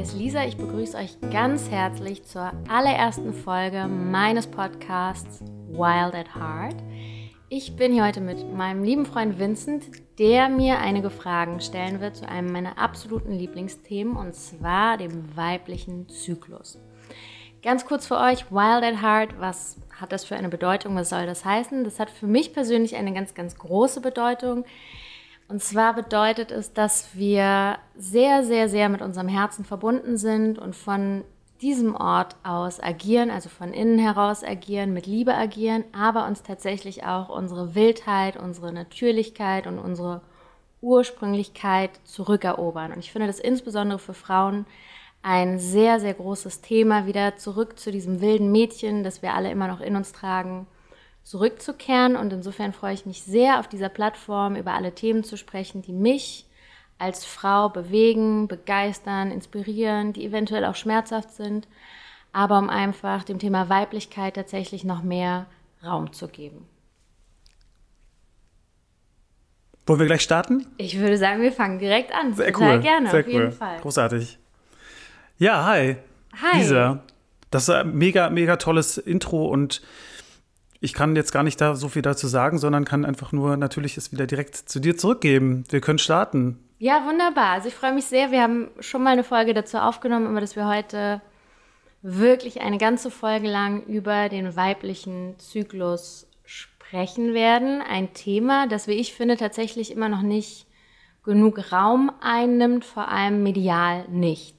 hier ist Lisa. Ich begrüße euch ganz herzlich zur allerersten Folge meines Podcasts Wild at Heart. Ich bin hier heute mit meinem lieben Freund Vincent, der mir einige Fragen stellen wird zu einem meiner absoluten Lieblingsthemen und zwar dem weiblichen Zyklus. Ganz kurz für euch, Wild at Heart, was hat das für eine Bedeutung? Was soll das heißen? Das hat für mich persönlich eine ganz, ganz große Bedeutung. Und zwar bedeutet es, dass wir sehr, sehr, sehr mit unserem Herzen verbunden sind und von diesem Ort aus agieren, also von innen heraus agieren, mit Liebe agieren, aber uns tatsächlich auch unsere Wildheit, unsere Natürlichkeit und unsere Ursprünglichkeit zurückerobern. Und ich finde das insbesondere für Frauen ein sehr, sehr großes Thema, wieder zurück zu diesem wilden Mädchen, das wir alle immer noch in uns tragen zurückzukehren. Und insofern freue ich mich sehr, auf dieser Plattform über alle Themen zu sprechen, die mich als Frau bewegen, begeistern, inspirieren, die eventuell auch schmerzhaft sind, aber um einfach dem Thema Weiblichkeit tatsächlich noch mehr Raum zu geben. Wollen wir gleich starten? Ich würde sagen, wir fangen direkt an. Sehr Total cool. gerne, Sehr auf jeden Fall. Großartig. Ja, hi. Hi. Lisa. Das ist ein mega, mega tolles Intro und ich kann jetzt gar nicht da so viel dazu sagen, sondern kann einfach nur natürlich es wieder direkt zu dir zurückgeben. Wir können starten. Ja, wunderbar. Also ich freue mich sehr. Wir haben schon mal eine Folge dazu aufgenommen, aber dass wir heute wirklich eine ganze Folge lang über den weiblichen Zyklus sprechen werden. Ein Thema, das, wie ich finde, tatsächlich immer noch nicht genug Raum einnimmt, vor allem medial nicht.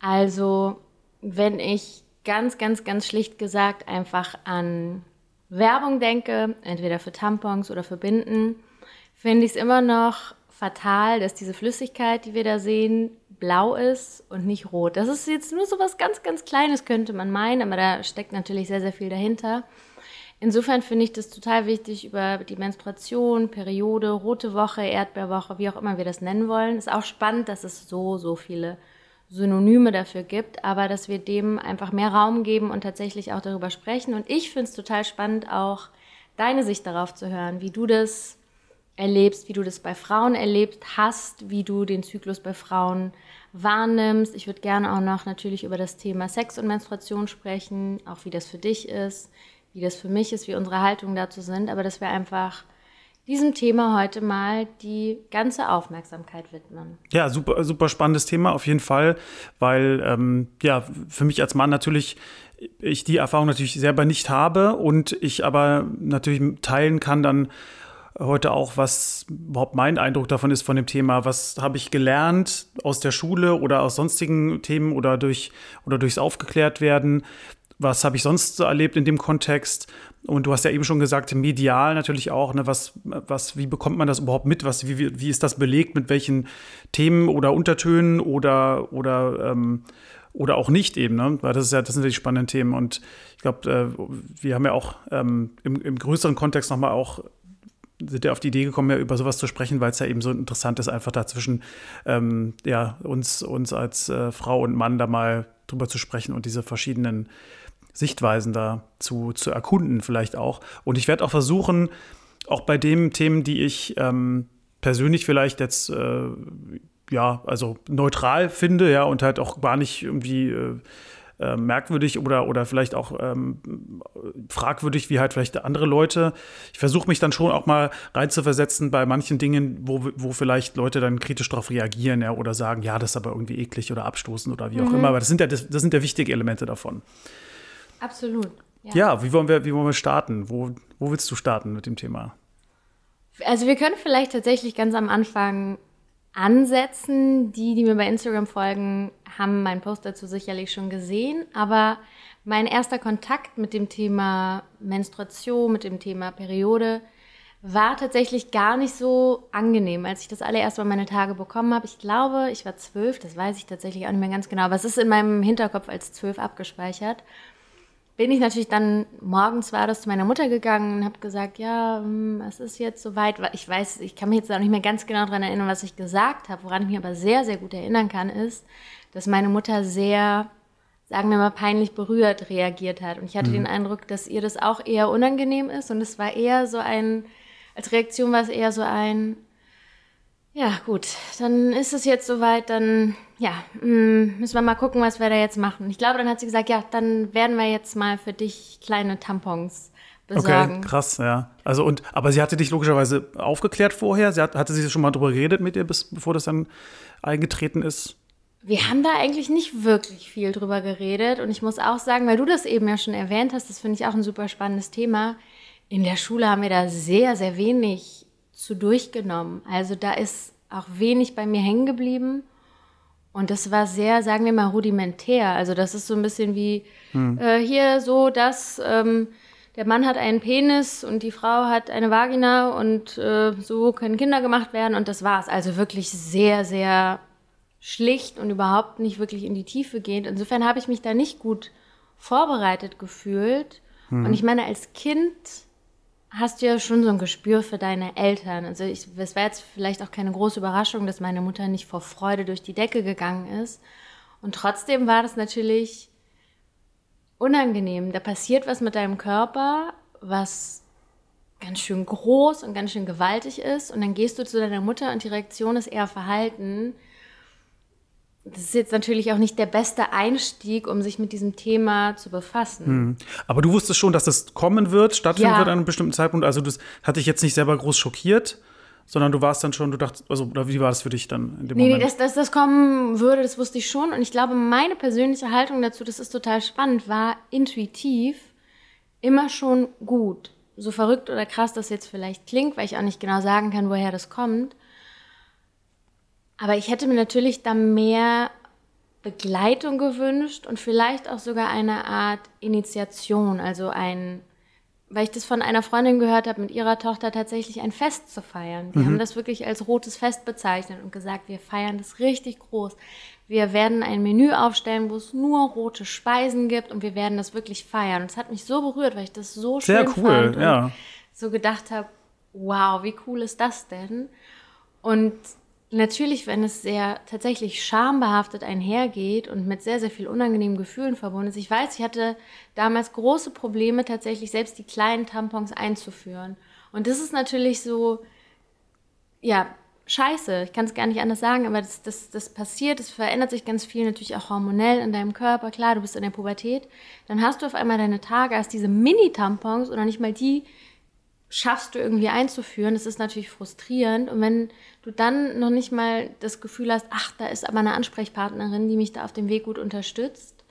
Also, wenn ich ganz, ganz, ganz schlicht gesagt einfach an Werbung denke, entweder für Tampons oder für Binden, finde ich es immer noch fatal, dass diese Flüssigkeit, die wir da sehen, blau ist und nicht rot. Das ist jetzt nur so was ganz, ganz Kleines, könnte man meinen, aber da steckt natürlich sehr, sehr viel dahinter. Insofern finde ich das total wichtig, über die Menstruation, Periode, rote Woche, Erdbeerwoche, wie auch immer wir das nennen wollen. Ist auch spannend, dass es so, so viele Synonyme dafür gibt, aber dass wir dem einfach mehr Raum geben und tatsächlich auch darüber sprechen. Und ich finde es total spannend, auch deine Sicht darauf zu hören, wie du das erlebst, wie du das bei Frauen erlebt hast, wie du den Zyklus bei Frauen wahrnimmst. Ich würde gerne auch noch natürlich über das Thema Sex und Menstruation sprechen, auch wie das für dich ist, wie das für mich ist, wie unsere Haltungen dazu sind, aber dass wir einfach diesem Thema heute mal die ganze Aufmerksamkeit widmen. Ja, super, super spannendes Thema auf jeden Fall, weil ähm, ja für mich als Mann natürlich ich die Erfahrung natürlich selber nicht habe und ich aber natürlich teilen kann dann heute auch, was überhaupt mein Eindruck davon ist von dem Thema. Was habe ich gelernt aus der Schule oder aus sonstigen Themen oder durch oder durchs Aufgeklärt Was habe ich sonst so erlebt in dem Kontext? Und du hast ja eben schon gesagt, medial natürlich auch, ne, was, was, wie bekommt man das überhaupt mit? Was, wie, wie ist das belegt, mit welchen Themen oder Untertönen oder, oder, ähm, oder auch nicht eben, ne? Weil das ist ja, das sind ja die spannenden Themen. Und ich glaube, äh, wir haben ja auch ähm, im, im größeren Kontext nochmal auch sind ja auf die Idee gekommen, ja über sowas zu sprechen, weil es ja eben so interessant ist, einfach dazwischen ähm, ja, uns, uns als äh, Frau und Mann da mal drüber zu sprechen und diese verschiedenen Sichtweisen da zu, zu erkunden, vielleicht auch. Und ich werde auch versuchen, auch bei den Themen, die ich ähm, persönlich vielleicht jetzt äh, ja, also neutral finde, ja, und halt auch gar nicht irgendwie äh, äh, merkwürdig oder, oder vielleicht auch ähm, fragwürdig wie halt vielleicht andere Leute. Ich versuche mich dann schon auch mal reinzuversetzen bei manchen Dingen, wo, wo vielleicht Leute dann kritisch darauf reagieren ja, oder sagen, ja, das ist aber irgendwie eklig oder abstoßend oder wie auch mhm. immer. Aber das sind ja, das, das sind ja wichtige Elemente davon. Absolut. Ja, ja wie, wollen wir, wie wollen wir starten? Wo, wo willst du starten mit dem Thema? Also wir können vielleicht tatsächlich ganz am Anfang ansetzen. Die, die mir bei Instagram folgen, haben meinen Post dazu sicherlich schon gesehen. Aber mein erster Kontakt mit dem Thema Menstruation, mit dem Thema Periode, war tatsächlich gar nicht so angenehm, als ich das allererste Mal meine Tage bekommen habe. Ich glaube, ich war zwölf, das weiß ich tatsächlich auch nicht mehr ganz genau, aber es ist in meinem Hinterkopf als zwölf abgespeichert bin ich natürlich dann morgens war das zu meiner Mutter gegangen und habe gesagt, ja, hm, es ist jetzt soweit. Ich weiß, ich kann mich jetzt auch nicht mehr ganz genau daran erinnern, was ich gesagt habe. Woran ich mich aber sehr, sehr gut erinnern kann, ist, dass meine Mutter sehr, sagen wir mal, peinlich berührt reagiert hat. Und ich hatte mhm. den Eindruck, dass ihr das auch eher unangenehm ist. Und es war eher so ein, als Reaktion war es eher so ein, Ja, gut, dann ist es jetzt soweit, dann ja, mm, müssen wir mal gucken, was wir da jetzt machen. Ich glaube, dann hat sie gesagt, ja, dann werden wir jetzt mal für dich kleine Tampons besorgen. Okay, krass, ja. Also und, aber sie hatte dich logischerweise aufgeklärt vorher. Sie hat, hatte sie schon mal drüber geredet mit dir, bis, bevor das dann eingetreten ist? Wir haben da eigentlich nicht wirklich viel drüber geredet. Und ich muss auch sagen, weil du das eben ja schon erwähnt hast, das finde ich auch ein super spannendes Thema. In der Schule haben wir da sehr, sehr wenig zu durchgenommen. Also da ist auch wenig bei mir hängen geblieben. Und das war sehr, sagen wir mal, rudimentär. Also das ist so ein bisschen wie hm. äh, hier so, dass ähm, der Mann hat einen Penis und die Frau hat eine Vagina und äh, so können Kinder gemacht werden und das war's. Also wirklich sehr, sehr schlicht und überhaupt nicht wirklich in die Tiefe gehend. Insofern habe ich mich da nicht gut vorbereitet gefühlt. Hm. Und ich meine, als Kind hast du ja schon so ein Gespür für deine Eltern. Also ich, es war jetzt vielleicht auch keine große Überraschung, dass meine Mutter nicht vor Freude durch die Decke gegangen ist. Und trotzdem war das natürlich unangenehm. Da passiert was mit deinem Körper, was ganz schön groß und ganz schön gewaltig ist. Und dann gehst du zu deiner Mutter und die Reaktion ist eher Verhalten das ist jetzt natürlich auch nicht der beste Einstieg, um sich mit diesem Thema zu befassen. Hm. Aber du wusstest schon, dass das kommen wird, stattfinden ja. wird an einem bestimmten Zeitpunkt. Also das hat dich jetzt nicht selber groß schockiert, sondern du warst dann schon, du dachtest, also wie war das für dich dann in dem nee, Moment? Nee, dass, dass das kommen würde, das wusste ich schon. Und ich glaube, meine persönliche Haltung dazu, das ist total spannend, war intuitiv immer schon gut. So verrückt oder krass das jetzt vielleicht klingt, weil ich auch nicht genau sagen kann, woher das kommt. Aber ich hätte mir natürlich da mehr Begleitung gewünscht und vielleicht auch sogar eine Art Initiation, also ein, weil ich das von einer Freundin gehört habe, mit ihrer Tochter tatsächlich ein Fest zu feiern. Wir mhm. haben das wirklich als rotes Fest bezeichnet und gesagt, wir feiern das richtig groß. Wir werden ein Menü aufstellen, wo es nur rote Speisen gibt und wir werden das wirklich feiern. Und es hat mich so berührt, weil ich das so Sehr schön cool, fand und ja. so gedacht habe, wow, wie cool ist das denn? Und Natürlich, wenn es sehr tatsächlich schambehaftet einhergeht und mit sehr, sehr viel unangenehmen Gefühlen verbunden ist. Ich weiß, ich hatte damals große Probleme, tatsächlich selbst die kleinen Tampons einzuführen. Und das ist natürlich so, ja, scheiße. Ich kann es gar nicht anders sagen, aber das, das, das passiert, es verändert sich ganz viel, natürlich auch hormonell in deinem Körper. Klar, du bist in der Pubertät. Dann hast du auf einmal deine Tage, hast diese Mini-Tampons oder nicht mal die schaffst du irgendwie einzuführen. Das ist natürlich frustrierend. Und wenn du dann noch nicht mal das Gefühl hast, ach, da ist aber eine Ansprechpartnerin, die mich da auf dem Weg gut unterstützt,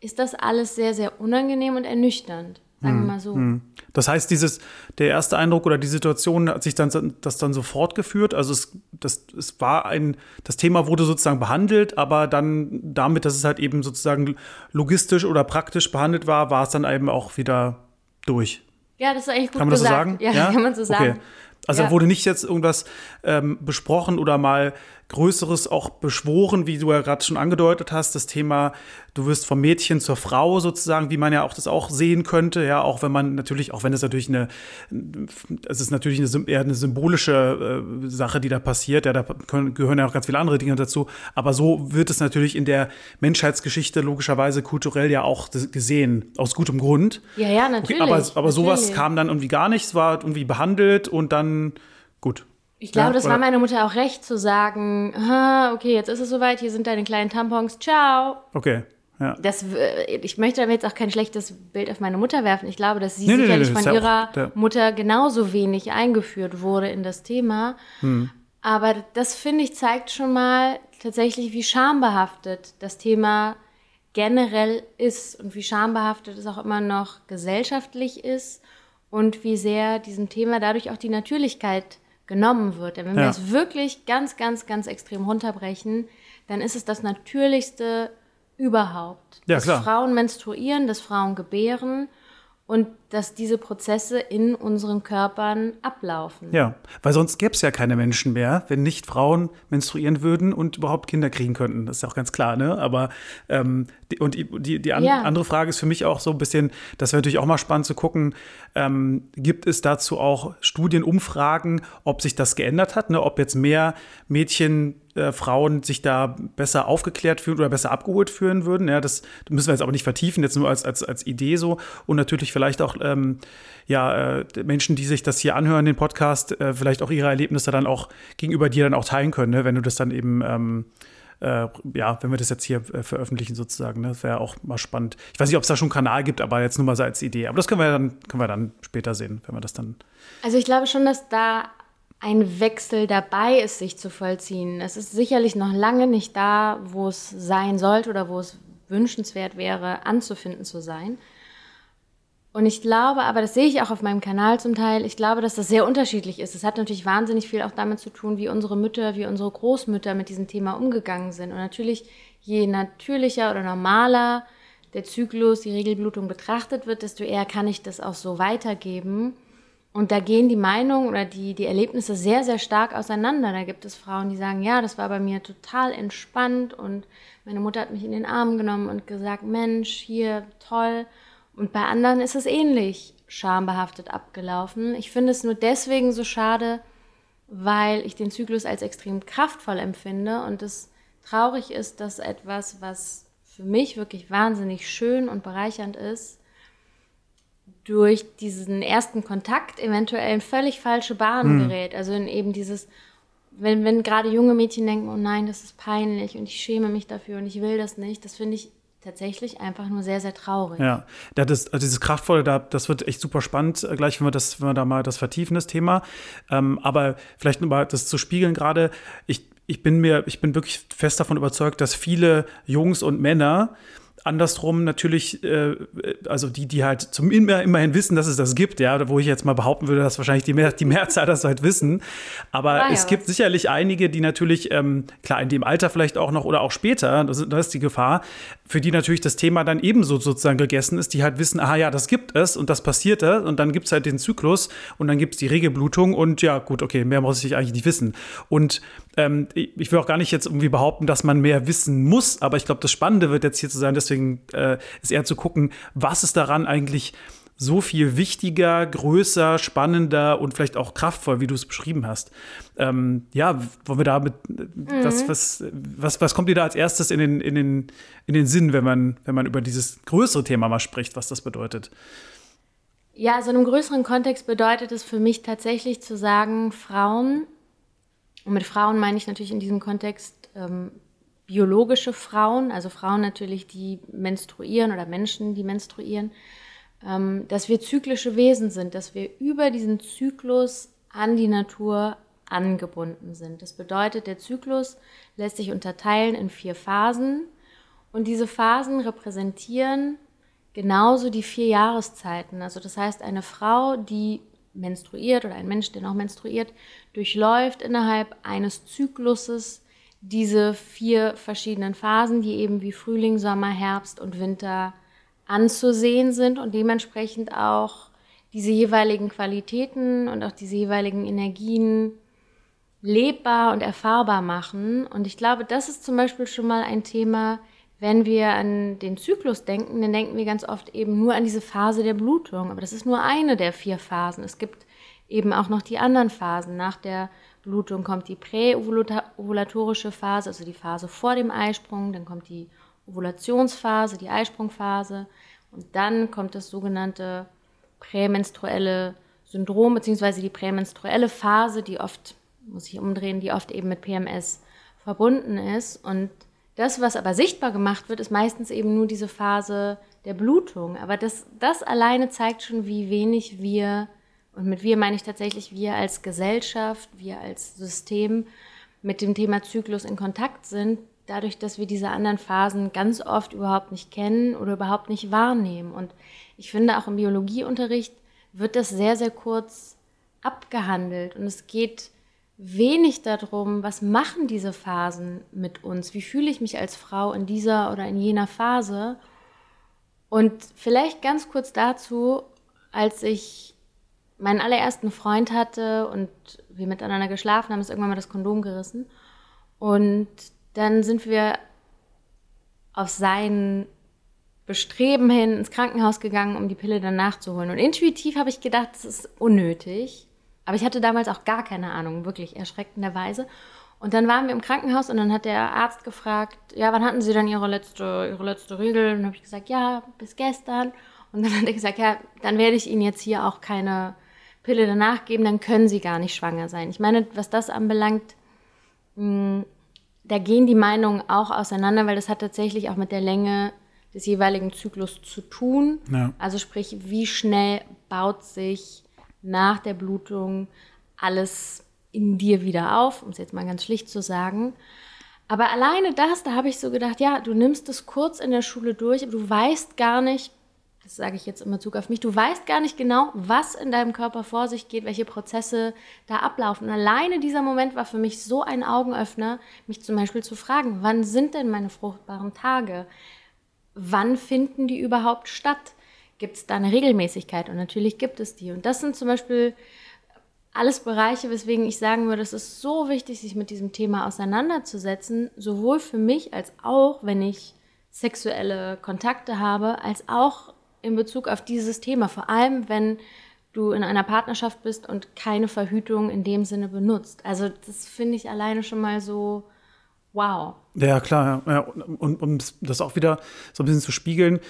ist das alles sehr, sehr unangenehm und ernüchternd. Sagen wir hm, mal so. Hm. Das heißt, dieses, der erste Eindruck oder die Situation hat sich dann das dann so fortgeführt. Also es, das, es war ein, das Thema wurde sozusagen behandelt, aber dann damit, dass es halt eben sozusagen logistisch oder praktisch behandelt war, war es dann eben auch wieder durch. Ja, das ist eigentlich gut Kann man das gesagt. so sagen? Ja, ja? kann man so sagen. Okay. Also ja. wurde nicht jetzt irgendwas ähm, besprochen oder mal Größeres auch beschworen, wie du ja gerade schon angedeutet hast, das Thema, du wirst vom Mädchen zur Frau sozusagen, wie man ja auch das auch sehen könnte, ja, auch wenn man natürlich, auch wenn es natürlich eine, es ist natürlich eine, eher eine symbolische äh, Sache, die da passiert, ja, da können, gehören ja auch ganz viele andere Dinge dazu, aber so wird es natürlich in der Menschheitsgeschichte logischerweise kulturell ja auch gesehen, aus gutem Grund. Ja, ja, natürlich. Okay, aber, aber natürlich. sowas kam dann irgendwie gar nicht, es war irgendwie behandelt und dann, gut. Ich glaube, ja, das war meiner Mutter auch recht zu sagen, okay, jetzt ist es soweit, hier sind deine kleinen Tampons, ciao. Okay. Ja. Das, äh, ich möchte damit jetzt auch kein schlechtes Bild auf meine Mutter werfen. Ich glaube, dass sie nee, sicherlich nee, nee, von ihrer auch, Mutter genauso wenig eingeführt wurde in das Thema. Hm. Aber das, finde ich, zeigt schon mal tatsächlich, wie schambehaftet das Thema generell ist und wie schambehaftet es auch immer noch gesellschaftlich ist und wie sehr diesem Thema dadurch auch die Natürlichkeit genommen wird. Denn wenn ja. wir es wirklich ganz, ganz, ganz extrem runterbrechen, dann ist es das Natürlichste überhaupt. Ja, dass klar. Frauen menstruieren, dass Frauen gebären und dass diese Prozesse in unseren Körpern ablaufen. Ja, weil sonst gäbe es ja keine Menschen mehr, wenn nicht Frauen menstruieren würden und überhaupt Kinder kriegen könnten. Das ist ja auch ganz klar, ne? Aber ähm, die, und die, die, die an, ja. andere Frage ist für mich auch so ein bisschen, das wäre natürlich auch mal spannend zu gucken, ähm, gibt es dazu auch Studien, Umfragen, ob sich das geändert hat, ne? ob jetzt mehr Mädchen äh, Frauen sich da besser aufgeklärt fühlen oder besser abgeholt fühlen würden. Ja, das müssen wir jetzt aber nicht vertiefen, jetzt nur als, als, als Idee so. Und natürlich vielleicht auch ähm, ja, äh, Menschen, die sich das hier anhören, den Podcast, äh, vielleicht auch ihre Erlebnisse dann auch gegenüber dir dann auch teilen können, ne? wenn du das dann eben ähm, äh, ja, wenn wir das jetzt hier äh, veröffentlichen sozusagen, ne? das wäre auch mal spannend. Ich weiß nicht, ob es da schon einen Kanal gibt, aber jetzt nur mal so als Idee. Aber das können wir dann, können wir dann später sehen, wenn wir das dann. Also ich glaube schon, dass da ein Wechsel dabei ist, sich zu vollziehen. Es ist sicherlich noch lange nicht da, wo es sein sollte oder wo es wünschenswert wäre, anzufinden zu sein. Und ich glaube, aber das sehe ich auch auf meinem Kanal zum Teil, ich glaube, dass das sehr unterschiedlich ist. Es hat natürlich wahnsinnig viel auch damit zu tun, wie unsere Mütter, wie unsere Großmütter mit diesem Thema umgegangen sind. Und natürlich, je natürlicher oder normaler der Zyklus, die Regelblutung betrachtet wird, desto eher kann ich das auch so weitergeben. Und da gehen die Meinungen oder die, die Erlebnisse sehr, sehr stark auseinander. Da gibt es Frauen, die sagen, ja, das war bei mir total entspannt und meine Mutter hat mich in den Arm genommen und gesagt, Mensch, hier, toll. Und bei anderen ist es ähnlich schambehaftet abgelaufen. Ich finde es nur deswegen so schade, weil ich den Zyklus als extrem kraftvoll empfinde und es traurig ist, dass etwas, was für mich wirklich wahnsinnig schön und bereichernd ist, durch diesen ersten Kontakt eventuell in völlig falsche Bahnen hm. gerät. Also in eben dieses, wenn, wenn gerade junge Mädchen denken, oh nein, das ist peinlich und ich schäme mich dafür und ich will das nicht, das finde ich tatsächlich einfach nur sehr, sehr traurig. Ja, das, also dieses Kraftvolle, das wird echt super spannend, äh, gleich wenn wir das, wenn wir da mal das vertiefen, das Thema. Ähm, aber vielleicht nur mal das zu spiegeln gerade, ich, ich bin mir, ich bin wirklich fest davon überzeugt, dass viele Jungs und Männer andersrum natürlich, äh, also die, die halt zum immer, immerhin wissen, dass es das gibt, ja, wo ich jetzt mal behaupten würde, dass wahrscheinlich die, Mehr, die Mehrzahl das halt wissen. Aber ah, ja, es gibt sicherlich einige, die natürlich, ähm, klar, in dem Alter vielleicht auch noch oder auch später, das, das ist die Gefahr, für die natürlich das Thema dann ebenso sozusagen gegessen ist, die halt wissen, aha ja, das gibt es und das passiert da und dann gibt es halt den Zyklus und dann gibt es die Regelblutung und ja, gut, okay, mehr muss ich eigentlich nicht wissen. Und ähm, ich will auch gar nicht jetzt irgendwie behaupten, dass man mehr wissen muss, aber ich glaube, das Spannende wird jetzt hier zu sein, deswegen äh, ist eher zu gucken, was ist daran eigentlich so viel wichtiger, größer, spannender und vielleicht auch kraftvoll, wie du es beschrieben hast. Ähm, ja, wollen wir damit, mhm. was, was, was, was kommt dir da als erstes in den, in, den, in den Sinn, wenn man, wenn man über dieses größere Thema mal spricht, was das bedeutet? Ja, also in einem größeren Kontext bedeutet es für mich tatsächlich zu sagen, Frauen, und mit Frauen meine ich natürlich in diesem Kontext ähm, biologische Frauen, also Frauen natürlich, die menstruieren oder Menschen, die menstruieren, ähm, dass wir zyklische Wesen sind, dass wir über diesen Zyklus an die Natur angebunden sind. Das bedeutet, der Zyklus lässt sich unterteilen in vier Phasen und diese Phasen repräsentieren genauso die vier Jahreszeiten. Also das heißt, eine Frau, die menstruiert oder ein Mensch, der noch menstruiert, durchläuft innerhalb eines Zykluses diese vier verschiedenen Phasen, die eben wie Frühling, Sommer, Herbst und Winter anzusehen sind und dementsprechend auch diese jeweiligen Qualitäten und auch diese jeweiligen Energien lebbar und erfahrbar machen. Und ich glaube, das ist zum Beispiel schon mal ein Thema, wenn wir an den Zyklus denken, dann denken wir ganz oft eben nur an diese Phase der Blutung. Aber das ist nur eine der vier Phasen. Es gibt eben auch noch die anderen Phasen. Nach der Blutung kommt die präovulatorische Phase, also die Phase vor dem Eisprung. Dann kommt die Ovulationsphase, die Eisprungphase und dann kommt das sogenannte prämenstruelle Syndrom beziehungsweise die prämenstruelle Phase, die oft, muss ich umdrehen, die oft eben mit PMS verbunden ist. Und das, was aber sichtbar gemacht wird, ist meistens eben nur diese Phase der Blutung. Aber das, das alleine zeigt schon, wie wenig wir, und mit wir meine ich tatsächlich wir als Gesellschaft, wir als System mit dem Thema Zyklus in Kontakt sind, dadurch, dass wir diese anderen Phasen ganz oft überhaupt nicht kennen oder überhaupt nicht wahrnehmen. Und ich finde, auch im Biologieunterricht wird das sehr, sehr kurz abgehandelt. Und es geht wenig darum, was machen diese Phasen mit uns? Wie fühle ich mich als Frau in dieser oder in jener Phase? Und vielleicht ganz kurz dazu, als ich meinen allerersten Freund hatte und wir miteinander geschlafen haben, ist irgendwann mal das Kondom gerissen. Und dann sind wir auf sein Bestreben hin ins Krankenhaus gegangen, um die Pille dann nachzuholen. Und intuitiv habe ich gedacht, das ist unnötig. Aber ich hatte damals auch gar keine Ahnung, wirklich erschreckenderweise. Und dann waren wir im Krankenhaus und dann hat der Arzt gefragt, ja, wann hatten Sie dann Ihre letzte, Ihre letzte Regel? Und dann habe ich gesagt, ja, bis gestern. Und dann hat er gesagt, ja, dann werde ich Ihnen jetzt hier auch keine Pille danach geben, dann können Sie gar nicht schwanger sein. Ich meine, was das anbelangt, mh, hm, da gehen die Meinungen auch auseinander, weil das hat tatsächlich auch mit der Länge des jeweiligen Zyklus zu tun. Ja. Also sprich, wie schnell baut sich nach der Blutung alles in dir wieder auf, um es jetzt mal ganz schlicht zu sagen. Aber alleine das, da habe ich so gedacht, ja, du nimmst es kurz in der Schule durch, aber du weißt gar nicht, das sage ich jetzt immer Zug auf mich, du weißt gar nicht genau, was in deinem Körper vor sich geht, welche Prozesse da ablaufen. Und alleine dieser Moment war für mich so ein Augenöffner, mich zum Beispiel zu fragen, wann sind denn meine fruchtbaren Tage? Wann finden die überhaupt statt? Gibt es da eine Regelmäßigkeit? Und natürlich gibt es die. Und das sind zum Beispiel alles Bereiche, weswegen ich sagen würde, es ist so wichtig, sich mit diesem Thema auseinanderzusetzen, sowohl für mich als auch, wenn ich sexuelle Kontakte habe, als auch in Bezug auf dieses Thema, vor allem wenn du in einer Partnerschaft bist und keine Verhütung in dem Sinne benutzt. Also das finde ich alleine schon mal so wow. Ja, klar. Ja. Und um das auch wieder so ein bisschen zu spiegeln,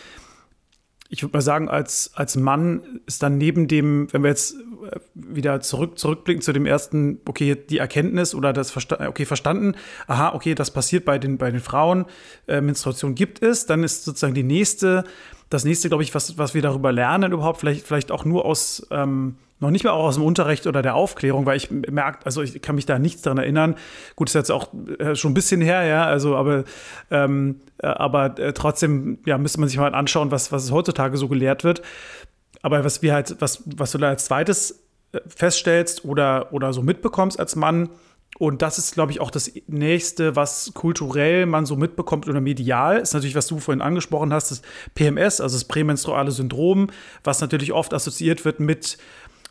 ich würde mal sagen, als, als Mann ist dann neben dem, wenn wir jetzt äh, wieder zurück, zurückblicken zu dem ersten, okay, die Erkenntnis oder das Versta okay, verstanden, aha, okay, das passiert bei den, bei den Frauen, äh, Menstruation gibt es, dann ist sozusagen die nächste das nächste, glaube ich, was, was wir darüber lernen überhaupt, vielleicht, vielleicht auch nur aus, ähm, noch nicht mal auch aus dem Unterricht oder der Aufklärung, weil ich merke, also ich kann mich da nichts daran erinnern. Gut, ist jetzt auch äh, schon ein bisschen her, ja, also aber, ähm, äh, aber äh, trotzdem, ja, müsste man sich mal anschauen, was, was heutzutage so gelehrt wird. Aber was wir halt, was, was du da als zweites feststellst oder, oder so mitbekommst als Mann, und das ist, glaube ich, auch das nächste, was kulturell man so mitbekommt oder medial, ist natürlich, was du vorhin angesprochen hast, das PMS, also das prämenstruale Syndrom, was natürlich oft assoziiert wird mit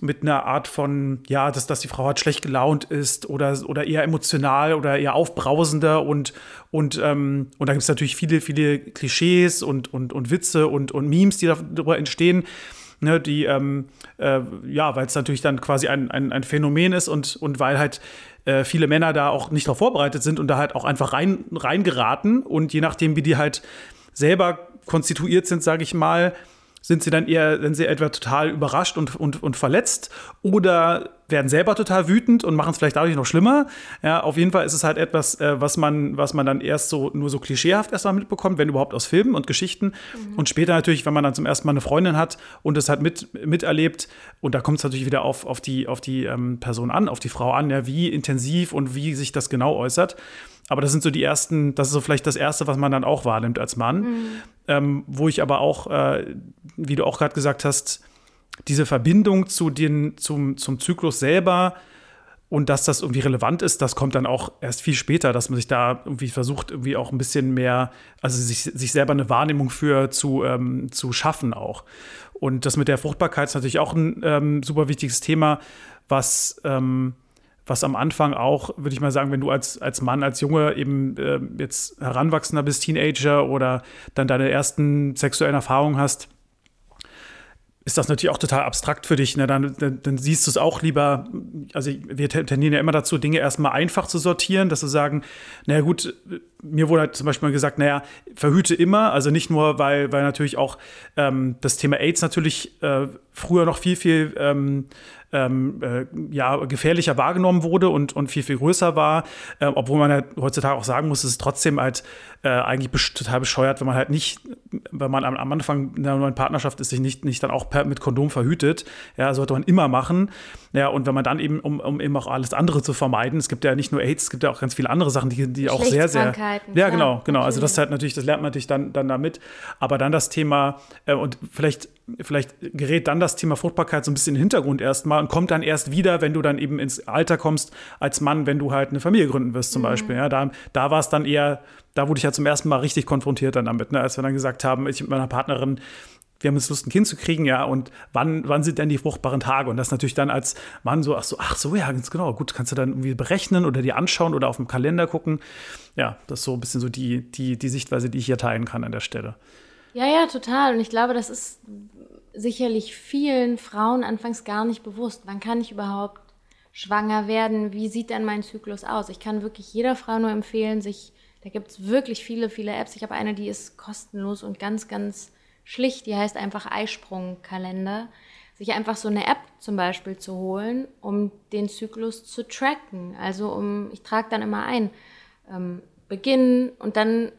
mit einer Art von, ja, dass, dass die Frau halt schlecht gelaunt ist oder, oder eher emotional oder eher aufbrausender und, und, ähm, und da gibt es natürlich viele, viele Klischees und, und, und Witze und, und Memes, die darüber entstehen. Ne, die, ähm, äh, ja, weil es natürlich dann quasi ein, ein, ein Phänomen ist und, und weil halt äh, viele Männer da auch nicht darauf vorbereitet sind und da halt auch einfach rein, reingeraten. Und je nachdem, wie die halt selber konstituiert sind, sage ich mal, sind sie dann eher, sind sie etwa total überrascht und, und, und verletzt oder werden selber total wütend und machen es vielleicht dadurch noch schlimmer. Ja, auf jeden Fall ist es halt etwas, äh, was, man, was man dann erst so nur so klischeehaft erstmal mitbekommt, wenn überhaupt aus Filmen und Geschichten. Mhm. Und später natürlich, wenn man dann zum ersten Mal eine Freundin hat und es halt mit, miterlebt. Und da kommt es natürlich wieder auf, auf die, auf die ähm, Person an, auf die Frau an, ja, wie intensiv und wie sich das genau äußert. Aber das sind so die ersten, das ist so vielleicht das Erste, was man dann auch wahrnimmt als Mann. Mhm. Ähm, wo ich aber auch, äh, wie du auch gerade gesagt hast, diese Verbindung zu den, zum, zum Zyklus selber und dass das irgendwie relevant ist, das kommt dann auch erst viel später, dass man sich da irgendwie versucht, irgendwie auch ein bisschen mehr, also sich, sich selber eine Wahrnehmung für zu, ähm, zu schaffen auch. Und das mit der Fruchtbarkeit ist natürlich auch ein ähm, super wichtiges Thema, was ähm, was am Anfang auch, würde ich mal sagen, wenn du als, als Mann, als Junge eben äh, jetzt Heranwachsender bist, Teenager oder dann deine ersten sexuellen Erfahrungen hast, ist das natürlich auch total abstrakt für dich. Ne? Dann, dann, dann siehst du es auch lieber, also wir tendieren ja immer dazu, Dinge erstmal einfach zu sortieren, dass wir sagen, naja gut, mir wurde halt zum Beispiel gesagt, naja, verhüte immer, also nicht nur, weil, weil natürlich auch ähm, das Thema AIDS natürlich äh, früher noch viel, viel ähm, ähm, äh, ja, gefährlicher wahrgenommen wurde und, und viel, viel größer war. Äh, obwohl man halt heutzutage auch sagen muss, es ist trotzdem halt äh, eigentlich besch total bescheuert, wenn man halt nicht, wenn man am, am Anfang in einer neuen Partnerschaft ist, sich nicht, nicht dann auch per, mit Kondom verhütet. Ja, sollte man immer machen. Ja, und wenn man dann eben, um, um eben auch alles andere zu vermeiden, es gibt ja nicht nur AIDS, es gibt ja auch ganz viele andere Sachen, die, die auch sehr, sehr. Ja, genau, genau. Also das ist halt natürlich, das lernt man natürlich dann, dann damit. Aber dann das Thema, äh, und vielleicht, vielleicht gerät dann das Thema Fruchtbarkeit so ein bisschen in den Hintergrund erstmal und kommt dann erst wieder, wenn du dann eben ins Alter kommst als Mann, wenn du halt eine Familie gründen wirst, zum mhm. Beispiel. Ja, da, da war es dann eher, da wurde ich ja zum ersten Mal richtig konfrontiert dann damit, ne, als wir dann gesagt haben, ich mit meiner Partnerin, wir haben jetzt Lust, ein Kind zu kriegen, ja, und wann, wann sind denn die fruchtbaren Tage? Und das natürlich dann als Mann so, ach so, ach so, ja, ganz genau, gut, kannst du dann irgendwie berechnen oder dir anschauen oder auf dem Kalender gucken. Ja, das ist so ein bisschen so die, die, die Sichtweise, die ich hier teilen kann an der Stelle. Ja, ja, total. Und ich glaube, das ist sicherlich vielen Frauen anfangs gar nicht bewusst. Wann kann ich überhaupt schwanger werden, wie sieht denn mein Zyklus aus? Ich kann wirklich jeder Frau nur empfehlen, sich, da gibt es wirklich viele, viele Apps. Ich habe eine, die ist kostenlos und ganz, ganz schlicht, die heißt einfach Eisprungkalender. Sich einfach so eine App zum Beispiel zu holen, um den Zyklus zu tracken. Also um, ich trage dann immer ein, ähm, Beginn und dann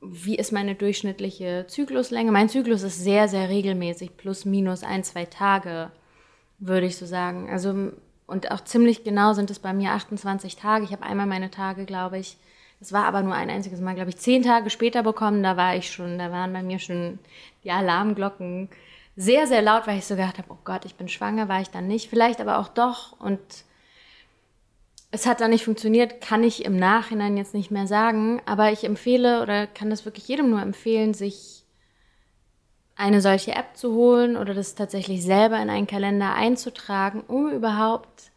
wie ist meine durchschnittliche Zykluslänge? Mein Zyklus ist sehr, sehr regelmäßig, plus minus ein, zwei Tage, würde ich so sagen. Also, und auch ziemlich genau sind es bei mir 28 Tage. Ich habe einmal meine Tage, glaube ich, das war aber nur ein einziges Mal, glaube ich, zehn Tage später bekommen. Da war ich schon, da waren bei mir schon die Alarmglocken sehr, sehr laut, weil ich so gedacht habe, oh Gott, ich bin schwanger, war ich dann nicht. Vielleicht aber auch doch. Und es hat dann nicht funktioniert, kann ich im Nachhinein jetzt nicht mehr sagen, aber ich empfehle oder kann das wirklich jedem nur empfehlen, sich eine solche App zu holen oder das tatsächlich selber in einen Kalender einzutragen, um überhaupt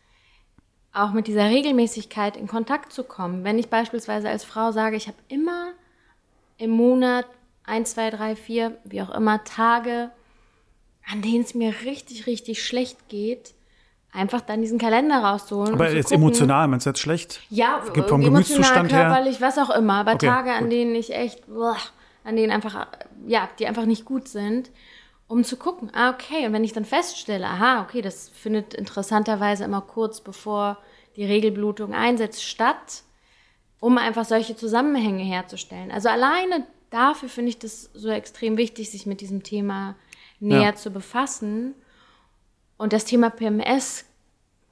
auch mit dieser Regelmäßigkeit in Kontakt zu kommen. Wenn ich beispielsweise als Frau sage, ich habe immer im Monat ein, zwei, drei, vier, wie auch immer, Tage, an denen es mir richtig, richtig schlecht geht, einfach dann diesen Kalender rauszuholen. Aber jetzt gucken, emotional, meinst du jetzt schlecht? Ja, Gibt vom Gemütszustand körperlich, her? was auch immer. Aber okay, Tage, an gut. denen ich echt, boah, an denen einfach, ja, die einfach nicht gut sind, um zu gucken, ah, okay, und wenn ich dann feststelle, aha, okay, das findet interessanterweise immer kurz bevor die Regelblutung einsetzt statt, um einfach solche Zusammenhänge herzustellen. Also alleine dafür finde ich das so extrem wichtig, sich mit diesem Thema näher ja. zu befassen und das Thema PMS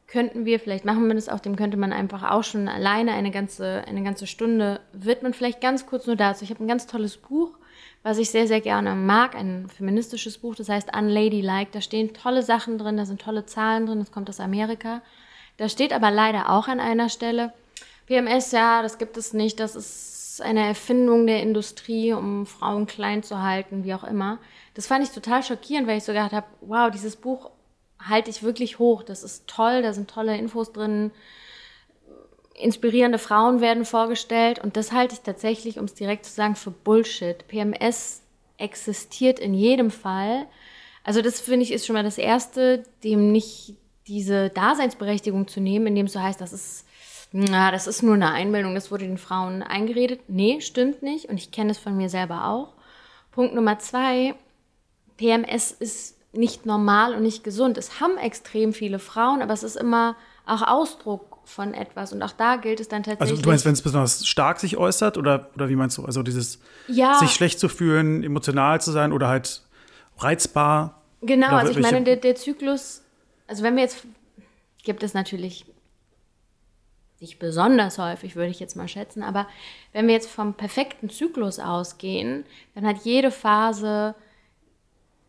könnten wir, vielleicht machen wir das auch, dem könnte man einfach auch schon alleine eine ganze, eine ganze Stunde widmen. Vielleicht ganz kurz nur dazu. Ich habe ein ganz tolles Buch, was ich sehr, sehr gerne mag, ein feministisches Buch, das heißt Unladylike. Da stehen tolle Sachen drin, da sind tolle Zahlen drin, das kommt aus Amerika. Da steht aber leider auch an einer Stelle, PMS, ja, das gibt es nicht, das ist eine Erfindung der Industrie, um Frauen klein zu halten, wie auch immer. Das fand ich total schockierend, weil ich so gedacht habe, wow, dieses Buch halte ich wirklich hoch. Das ist toll, da sind tolle Infos drin. Inspirierende Frauen werden vorgestellt und das halte ich tatsächlich, um es direkt zu sagen, für Bullshit. PMS existiert in jedem Fall. Also das finde ich ist schon mal das Erste, dem nicht diese Daseinsberechtigung zu nehmen, indem es so heißt, das ist, na, das ist nur eine Einbildung, das wurde den Frauen eingeredet. Nee, stimmt nicht und ich kenne es von mir selber auch. Punkt Nummer zwei, PMS ist nicht normal und nicht gesund. Es haben extrem viele Frauen, aber es ist immer auch Ausdruck von etwas. Und auch da gilt es dann tatsächlich. Also du meinst, wenn es besonders stark sich äußert oder, oder wie meinst du? Also dieses ja. sich schlecht zu fühlen, emotional zu sein oder halt reizbar. Genau, also ich meine, der, der Zyklus, also wenn wir jetzt, gibt es natürlich nicht besonders häufig, würde ich jetzt mal schätzen, aber wenn wir jetzt vom perfekten Zyklus ausgehen, dann hat jede Phase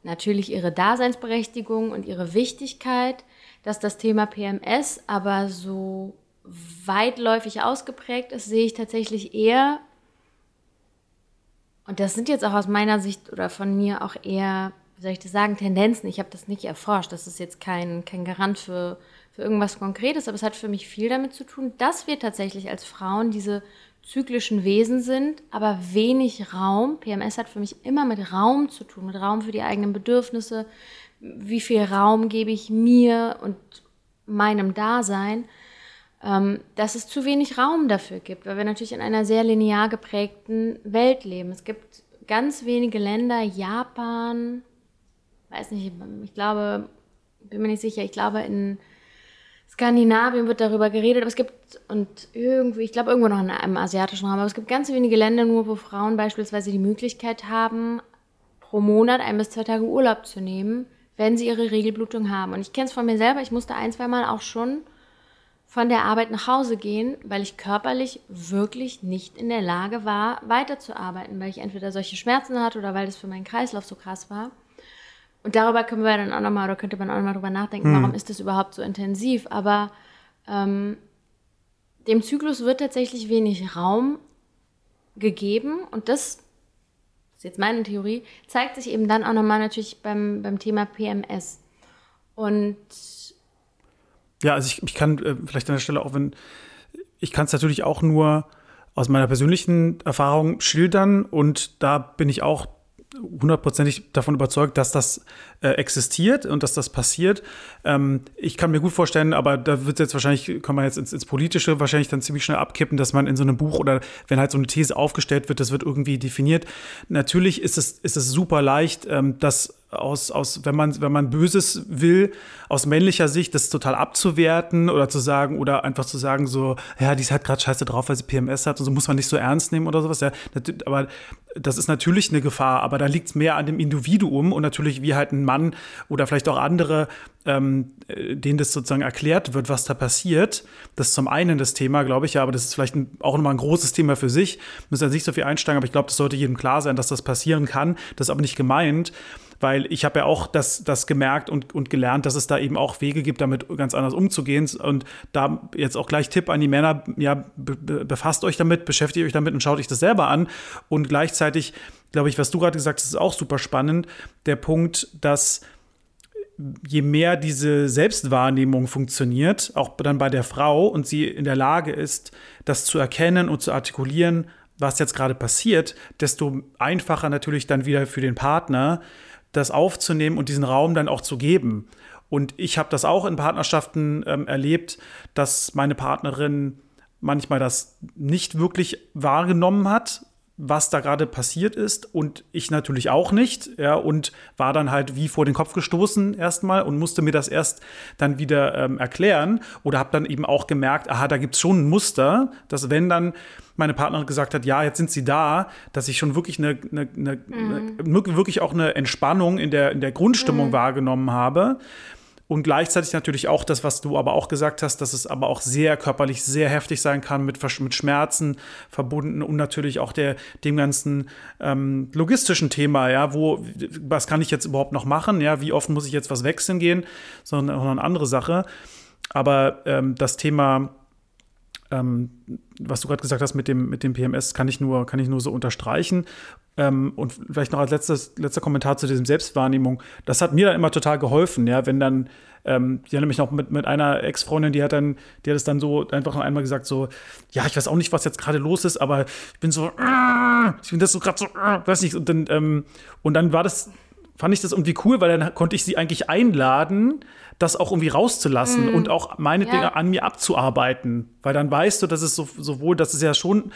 natürlich ihre Daseinsberechtigung und ihre Wichtigkeit, dass das Thema PMS aber so weitläufig ausgeprägt ist, sehe ich tatsächlich eher, und das sind jetzt auch aus meiner Sicht oder von mir auch eher, wie soll ich das sagen, Tendenzen. Ich habe das nicht erforscht. Das ist jetzt kein, kein Garant für, für irgendwas Konkretes, aber es hat für mich viel damit zu tun, dass wir tatsächlich als Frauen diese zyklischen Wesen sind, aber wenig Raum. PMS hat für mich immer mit Raum zu tun, mit Raum für die eigenen Bedürfnisse. Wie viel Raum gebe ich mir und meinem Dasein? Ähm, dass es zu wenig Raum dafür gibt, weil wir natürlich in einer sehr linear geprägten Welt leben. Es gibt ganz wenige Länder, Japan, weiß nicht, ich glaube, bin mir nicht sicher, ich glaube in Skandinavien wird darüber geredet, aber es gibt, und irgendwie, ich glaube irgendwo noch in einem asiatischen Raum, aber es gibt ganz wenige Länder nur, wo Frauen beispielsweise die Möglichkeit haben, pro Monat ein bis zwei Tage Urlaub zu nehmen, wenn sie ihre Regelblutung haben. Und ich kenne es von mir selber, ich musste ein, zwei Mal auch schon von der Arbeit nach Hause gehen, weil ich körperlich wirklich nicht in der Lage war, weiterzuarbeiten, weil ich entweder solche Schmerzen hatte oder weil das für meinen Kreislauf so krass war. Und darüber können wir dann auch nochmal, oder könnte man auch nochmal drüber nachdenken, hm. warum ist das überhaupt so intensiv? Aber ähm, dem Zyklus wird tatsächlich wenig Raum gegeben und das, das ist jetzt meine Theorie, zeigt sich eben dann auch nochmal natürlich beim, beim Thema PMS. Und ja, also ich, ich kann äh, vielleicht an der Stelle auch, wenn ich kann es natürlich auch nur aus meiner persönlichen Erfahrung schildern und da bin ich auch hundertprozentig davon überzeugt, dass das äh, existiert und dass das passiert. Ähm, ich kann mir gut vorstellen, aber da wird jetzt wahrscheinlich, kann man jetzt ins, ins, Politische wahrscheinlich dann ziemlich schnell abkippen, dass man in so einem Buch oder wenn halt so eine These aufgestellt wird, das wird irgendwie definiert. Natürlich ist es, ist es super leicht, ähm, das aus, aus, wenn man, wenn man Böses will, aus männlicher Sicht das total abzuwerten oder zu sagen, oder einfach zu sagen, so, ja, die hat gerade scheiße drauf, weil sie PMS hat und so muss man nicht so ernst nehmen oder sowas. Ja, aber das ist natürlich eine Gefahr, aber da liegt es mehr an dem Individuum und natürlich wie halt ein Mann oder vielleicht auch andere, ähm, denen das sozusagen erklärt wird, was da passiert. Das ist zum einen das Thema, glaube ich, ja, aber das ist vielleicht ein, auch nochmal ein großes Thema für sich. Müssen ja nicht so viel einsteigen, aber ich glaube, das sollte jedem klar sein, dass das passieren kann. Das ist aber nicht gemeint weil ich habe ja auch das, das gemerkt und, und gelernt, dass es da eben auch Wege gibt, damit ganz anders umzugehen. Und da jetzt auch gleich Tipp an die Männer, ja, be befasst euch damit, beschäftigt euch damit und schaut euch das selber an. Und gleichzeitig, glaube ich, was du gerade gesagt hast, ist auch super spannend, der Punkt, dass je mehr diese Selbstwahrnehmung funktioniert, auch dann bei der Frau und sie in der Lage ist, das zu erkennen und zu artikulieren, was jetzt gerade passiert, desto einfacher natürlich dann wieder für den Partner, das aufzunehmen und diesen Raum dann auch zu geben. Und ich habe das auch in Partnerschaften ähm, erlebt, dass meine Partnerin manchmal das nicht wirklich wahrgenommen hat, was da gerade passiert ist und ich natürlich auch nicht, ja, und war dann halt wie vor den Kopf gestoßen erstmal und musste mir das erst dann wieder ähm, erklären oder habe dann eben auch gemerkt, aha, da gibt es schon ein Muster, dass wenn dann meine Partnerin gesagt hat, ja, jetzt sind sie da, dass ich schon wirklich eine, eine, eine, mhm. eine wirklich auch eine Entspannung in der, in der Grundstimmung mhm. wahrgenommen habe. Und gleichzeitig natürlich auch das, was du aber auch gesagt hast, dass es aber auch sehr körperlich sehr heftig sein kann, mit, mit Schmerzen verbunden und natürlich auch der, dem ganzen ähm, logistischen Thema, ja, wo, was kann ich jetzt überhaupt noch machen, ja, wie oft muss ich jetzt was wechseln gehen, sondern auch eine andere Sache. Aber ähm, das Thema ähm, was du gerade gesagt hast mit dem, mit dem PMS, kann ich nur, kann ich nur so unterstreichen. Ähm, und vielleicht noch als letztes, letzter Kommentar zu diesem Selbstwahrnehmung. Das hat mir dann immer total geholfen, ja, wenn dann, ähm, ich erinnere mich noch mit, mit einer Ex-Freundin, die hat dann, die hat es dann so einfach noch einmal gesagt, so, ja, ich weiß auch nicht, was jetzt gerade los ist, aber ich bin so, äh, ich bin das so gerade so, äh, weiß nicht, und dann, ähm, und dann war das, fand ich das irgendwie cool, weil dann konnte ich sie eigentlich einladen, das auch irgendwie rauszulassen mm. und auch meinetwegen ja. an mir abzuarbeiten. Weil dann weißt du, dass es so, sowohl, dass es ja schon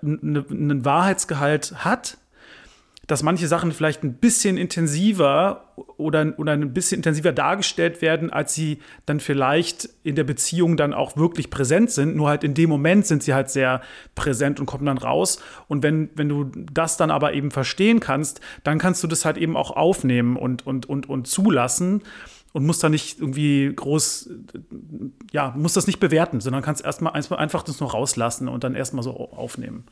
einen Wahrheitsgehalt hat, dass manche Sachen vielleicht ein bisschen intensiver oder, oder ein bisschen intensiver dargestellt werden, als sie dann vielleicht in der Beziehung dann auch wirklich präsent sind. Nur halt in dem Moment sind sie halt sehr präsent und kommen dann raus. Und wenn, wenn du das dann aber eben verstehen kannst, dann kannst du das halt eben auch aufnehmen und, und, und, und zulassen und musst da nicht irgendwie groß, ja, musst das nicht bewerten, sondern kannst erstmal einfach das noch rauslassen und dann erstmal so aufnehmen.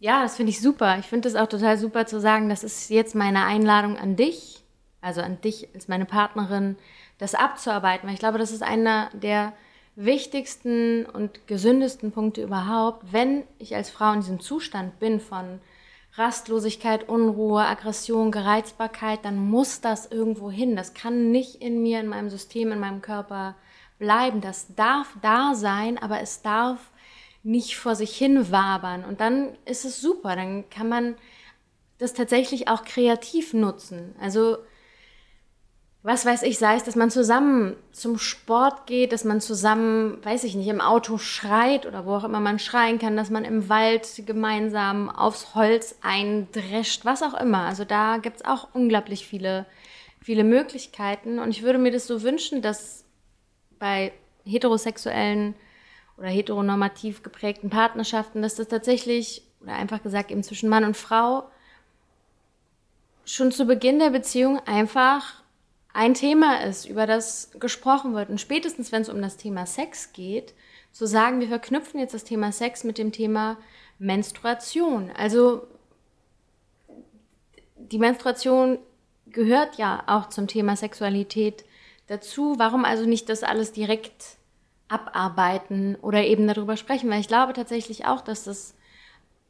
Ja, das finde ich super. Ich finde es auch total super zu sagen, das ist jetzt meine Einladung an dich, also an dich als meine Partnerin, das abzuarbeiten. Weil ich glaube, das ist einer der wichtigsten und gesündesten Punkte überhaupt, wenn ich als Frau in diesem Zustand bin von Rastlosigkeit, Unruhe, Aggression, Gereizbarkeit, dann muss das irgendwo hin. Das kann nicht in mir, in meinem System, in meinem Körper bleiben. Das darf da sein, aber es darf nicht vor sich hin wabern. Und dann ist es super. Dann kann man das tatsächlich auch kreativ nutzen. Also was weiß ich, sei es, dass man zusammen zum Sport geht, dass man zusammen, weiß ich nicht, im Auto schreit oder wo auch immer man schreien kann, dass man im Wald gemeinsam aufs Holz eindrescht, was auch immer. Also da gibt es auch unglaublich viele, viele Möglichkeiten. Und ich würde mir das so wünschen, dass bei heterosexuellen oder heteronormativ geprägten Partnerschaften, dass das tatsächlich, oder einfach gesagt eben zwischen Mann und Frau, schon zu Beginn der Beziehung einfach ein Thema ist, über das gesprochen wird. Und spätestens, wenn es um das Thema Sex geht, zu sagen, wir verknüpfen jetzt das Thema Sex mit dem Thema Menstruation. Also die Menstruation gehört ja auch zum Thema Sexualität dazu. Warum also nicht das alles direkt abarbeiten oder eben darüber sprechen? Weil ich glaube tatsächlich auch, dass das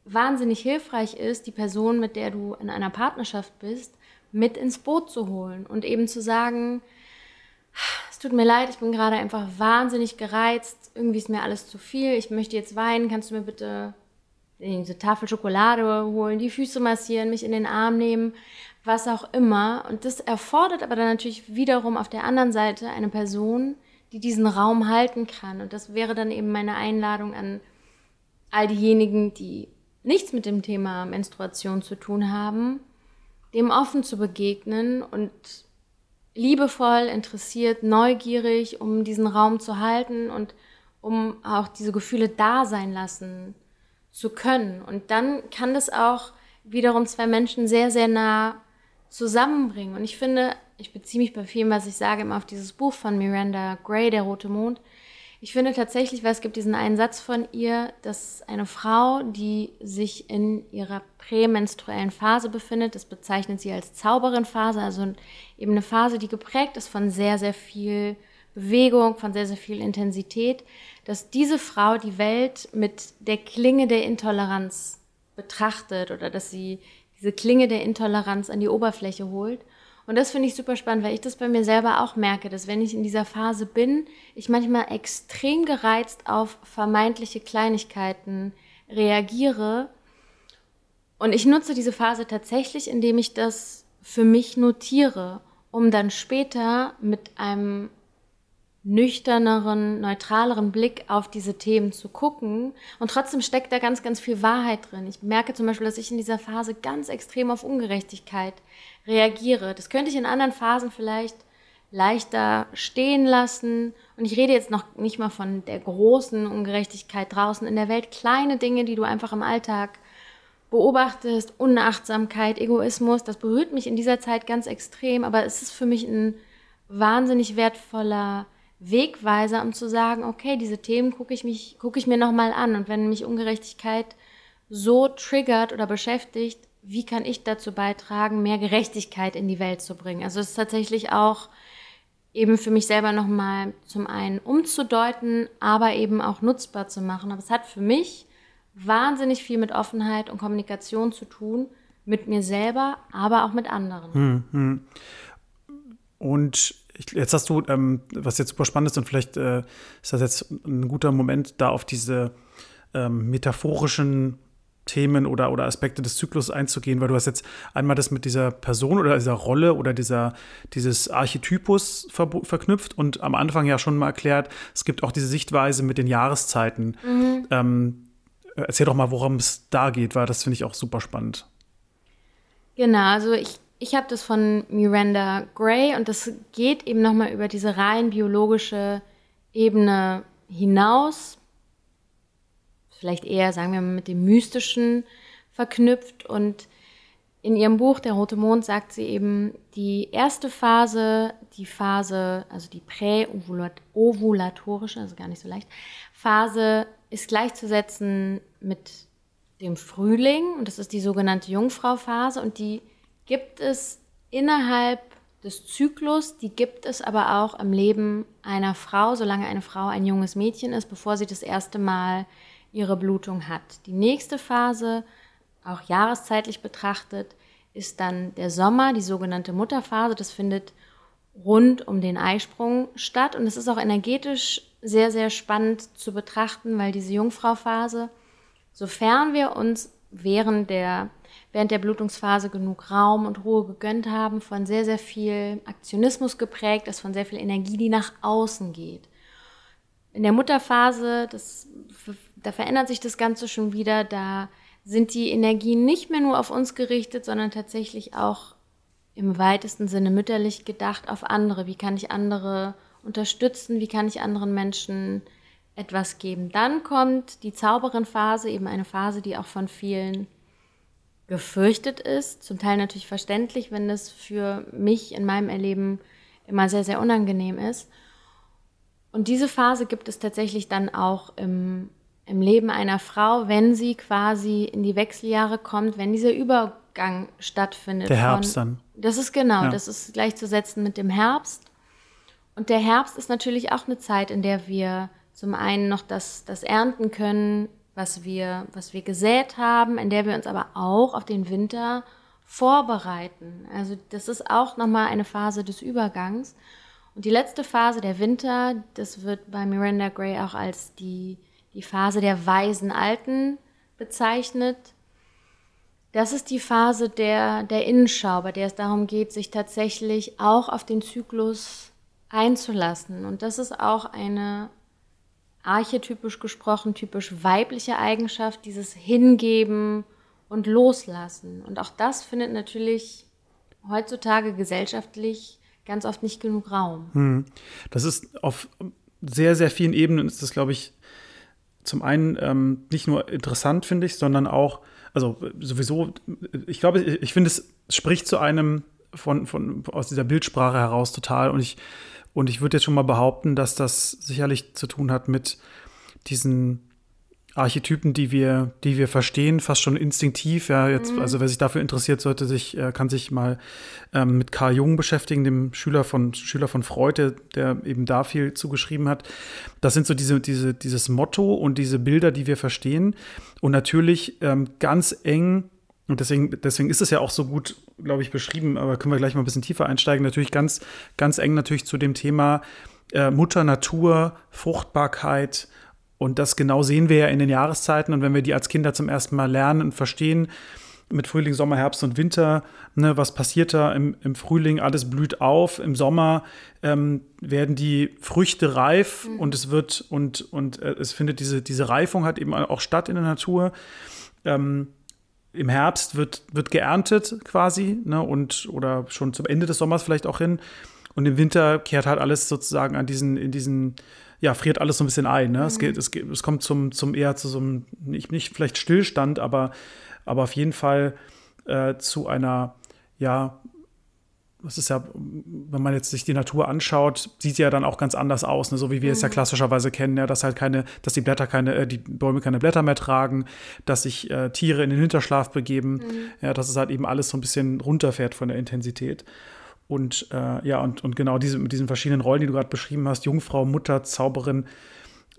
wahnsinnig hilfreich ist, die Person, mit der du in einer Partnerschaft bist, mit ins Boot zu holen und eben zu sagen, es tut mir leid, ich bin gerade einfach wahnsinnig gereizt, irgendwie ist mir alles zu viel, ich möchte jetzt weinen, kannst du mir bitte diese Tafel Schokolade holen, die Füße massieren, mich in den Arm nehmen, was auch immer. Und das erfordert aber dann natürlich wiederum auf der anderen Seite eine Person, die diesen Raum halten kann. Und das wäre dann eben meine Einladung an all diejenigen, die nichts mit dem Thema Menstruation zu tun haben, dem offen zu begegnen und liebevoll, interessiert, neugierig, um diesen Raum zu halten und um auch diese Gefühle da sein lassen zu können. Und dann kann das auch wiederum zwei Menschen sehr, sehr nah zusammenbringen. Und ich finde, ich beziehe mich bei vielem, was ich sage, immer auf dieses Buch von Miranda Gray, Der Rote Mond. Ich finde tatsächlich, weil es gibt diesen einen Satz von ihr, dass eine Frau, die sich in ihrer prämenstruellen Phase befindet, das bezeichnet sie als Zauberin-Phase, also eben eine Phase, die geprägt ist von sehr, sehr viel Bewegung, von sehr, sehr viel Intensität, dass diese Frau die Welt mit der Klinge der Intoleranz betrachtet oder dass sie diese Klinge der Intoleranz an die Oberfläche holt und das finde ich super spannend, weil ich das bei mir selber auch merke, dass wenn ich in dieser Phase bin, ich manchmal extrem gereizt auf vermeintliche Kleinigkeiten reagiere. Und ich nutze diese Phase tatsächlich, indem ich das für mich notiere, um dann später mit einem nüchterneren, neutraleren Blick auf diese Themen zu gucken. Und trotzdem steckt da ganz, ganz viel Wahrheit drin. Ich merke zum Beispiel, dass ich in dieser Phase ganz extrem auf Ungerechtigkeit reagiere. Das könnte ich in anderen Phasen vielleicht leichter stehen lassen. Und ich rede jetzt noch nicht mal von der großen Ungerechtigkeit draußen in der Welt. Kleine Dinge, die du einfach im Alltag beobachtest, Unachtsamkeit, Egoismus, das berührt mich in dieser Zeit ganz extrem. Aber es ist für mich ein wahnsinnig wertvoller Wegweiser, um zu sagen, okay, diese Themen gucke ich, mich, gucke ich mir nochmal an. Und wenn mich Ungerechtigkeit so triggert oder beschäftigt, wie kann ich dazu beitragen, mehr Gerechtigkeit in die Welt zu bringen? Also es ist tatsächlich auch eben für mich selber nochmal zum einen umzudeuten, aber eben auch nutzbar zu machen. Aber es hat für mich wahnsinnig viel mit Offenheit und Kommunikation zu tun, mit mir selber, aber auch mit anderen. Hm, hm. Und ich, jetzt hast du, ähm, was jetzt super spannend ist, und vielleicht äh, ist das jetzt ein guter Moment, da auf diese ähm, metaphorischen Themen oder, oder Aspekte des Zyklus einzugehen, weil du hast jetzt einmal das mit dieser Person oder dieser Rolle oder dieser, dieses Archetypus ver verknüpft und am Anfang ja schon mal erklärt, es gibt auch diese Sichtweise mit den Jahreszeiten. Mhm. Ähm, erzähl doch mal, worum es da geht, weil das finde ich auch super spannend. Genau, also ich ich habe das von Miranda Gray und das geht eben nochmal über diese rein biologische Ebene hinaus. Vielleicht eher, sagen wir mal, mit dem Mystischen verknüpft. Und in ihrem Buch Der Rote Mond sagt sie eben, die erste Phase, die Phase, also die präovulatorische, also gar nicht so leicht, Phase ist gleichzusetzen mit dem Frühling und das ist die sogenannte Jungfrauphase und die gibt es innerhalb des Zyklus, die gibt es aber auch im Leben einer Frau, solange eine Frau ein junges Mädchen ist, bevor sie das erste Mal ihre Blutung hat. Die nächste Phase, auch jahreszeitlich betrachtet, ist dann der Sommer, die sogenannte Mutterphase. Das findet rund um den Eisprung statt und es ist auch energetisch sehr, sehr spannend zu betrachten, weil diese Jungfrauphase, sofern wir uns während der während der Blutungsphase genug Raum und Ruhe gegönnt haben, von sehr, sehr viel Aktionismus geprägt ist, von sehr viel Energie, die nach außen geht. In der Mutterphase, das, da verändert sich das Ganze schon wieder, da sind die Energien nicht mehr nur auf uns gerichtet, sondern tatsächlich auch im weitesten Sinne mütterlich gedacht auf andere. Wie kann ich andere unterstützen? Wie kann ich anderen Menschen etwas geben? Dann kommt die Zauberin-Phase, eben eine Phase, die auch von vielen gefürchtet ist. Zum Teil natürlich verständlich, wenn das für mich in meinem Erleben immer sehr, sehr unangenehm ist. Und diese Phase gibt es tatsächlich dann auch im, im Leben einer Frau, wenn sie quasi in die Wechseljahre kommt, wenn dieser Übergang stattfindet. Der Herbst von, dann. Das ist genau, ja. das ist gleichzusetzen mit dem Herbst. Und der Herbst ist natürlich auch eine Zeit, in der wir zum einen noch das, das ernten können, was wir, was wir gesät haben, in der wir uns aber auch auf den Winter vorbereiten. Also das ist auch nochmal eine Phase des Übergangs. Und die letzte Phase, der Winter, das wird bei Miranda Gray auch als die, die Phase der weisen Alten bezeichnet. Das ist die Phase der, der Innenschau, bei der es darum geht, sich tatsächlich auch auf den Zyklus einzulassen. Und das ist auch eine archetypisch gesprochen, typisch weibliche Eigenschaft, dieses Hingeben und Loslassen. Und auch das findet natürlich heutzutage gesellschaftlich ganz oft nicht genug Raum. Hm. Das ist auf sehr, sehr vielen Ebenen ist das, glaube ich, zum einen ähm, nicht nur interessant, finde ich, sondern auch, also sowieso, ich glaube, ich finde, es spricht zu einem von, von, aus dieser Bildsprache heraus total. Und ich, und ich würde jetzt schon mal behaupten, dass das sicherlich zu tun hat mit diesen Archetypen, die wir, die wir verstehen, fast schon instinktiv. Ja, jetzt, mhm. also wer sich dafür interessiert, sollte sich, äh, kann sich mal ähm, mit Carl Jung beschäftigen, dem Schüler von Schüler von Freud, der, der eben da viel zugeschrieben hat. Das sind so diese, diese, dieses Motto und diese Bilder, die wir verstehen. Und natürlich ähm, ganz eng und deswegen, deswegen ist es ja auch so gut, glaube ich, beschrieben, aber können wir gleich mal ein bisschen tiefer einsteigen. Natürlich ganz, ganz eng natürlich zu dem Thema äh, Mutter Natur, Fruchtbarkeit, und das genau sehen wir ja in den Jahreszeiten. Und wenn wir die als Kinder zum ersten Mal lernen und verstehen, mit Frühling, Sommer, Herbst und Winter, ne, was passiert da im, im Frühling? Alles blüht auf. Im Sommer ähm, werden die Früchte reif mhm. und es wird und, und äh, es findet diese, diese Reifung hat eben auch statt in der Natur. Ähm, Im Herbst wird, wird geerntet quasi, ne, und oder schon zum Ende des Sommers vielleicht auch hin. Und im Winter kehrt halt alles sozusagen an diesen, in diesen ja, friert alles so ein bisschen ein. Ne? Mhm. Es, geht, es, geht, es kommt zum, zum eher zu so einem, nicht, nicht vielleicht Stillstand, aber, aber auf jeden Fall äh, zu einer, ja, das ist ja, wenn man jetzt sich die Natur anschaut, sieht sie ja dann auch ganz anders aus, ne? so wie wir mhm. es ja mhm. klassischerweise kennen, ja, dass halt keine, dass die Blätter keine, äh, die Bäume keine Blätter mehr tragen, dass sich äh, Tiere in den Hinterschlaf begeben, mhm. ja, dass es halt eben alles so ein bisschen runterfährt von der Intensität. Und äh, ja, und, und genau diese, mit diesen verschiedenen Rollen, die du gerade beschrieben hast, Jungfrau, Mutter, Zauberin,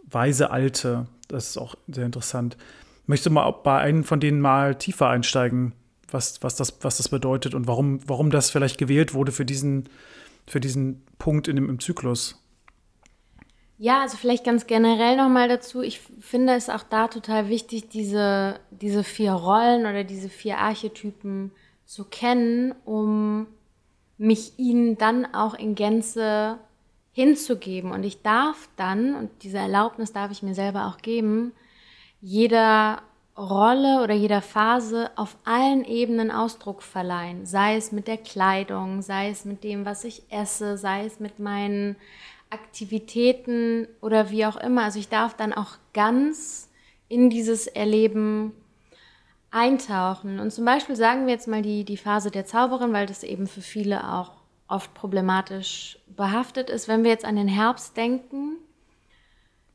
weise Alte, das ist auch sehr interessant. Möchtest du mal bei einem von denen mal tiefer einsteigen, was, was, das, was das bedeutet und warum, warum das vielleicht gewählt wurde für diesen, für diesen Punkt in dem, im Zyklus? Ja, also vielleicht ganz generell nochmal dazu. Ich finde es auch da total wichtig, diese, diese vier Rollen oder diese vier Archetypen zu kennen, um mich ihnen dann auch in Gänze hinzugeben. Und ich darf dann, und diese Erlaubnis darf ich mir selber auch geben, jeder Rolle oder jeder Phase auf allen Ebenen Ausdruck verleihen. Sei es mit der Kleidung, sei es mit dem, was ich esse, sei es mit meinen Aktivitäten oder wie auch immer. Also ich darf dann auch ganz in dieses Erleben eintauchen. Und zum Beispiel sagen wir jetzt mal die, die Phase der Zauberin, weil das eben für viele auch oft problematisch behaftet ist. Wenn wir jetzt an den Herbst denken.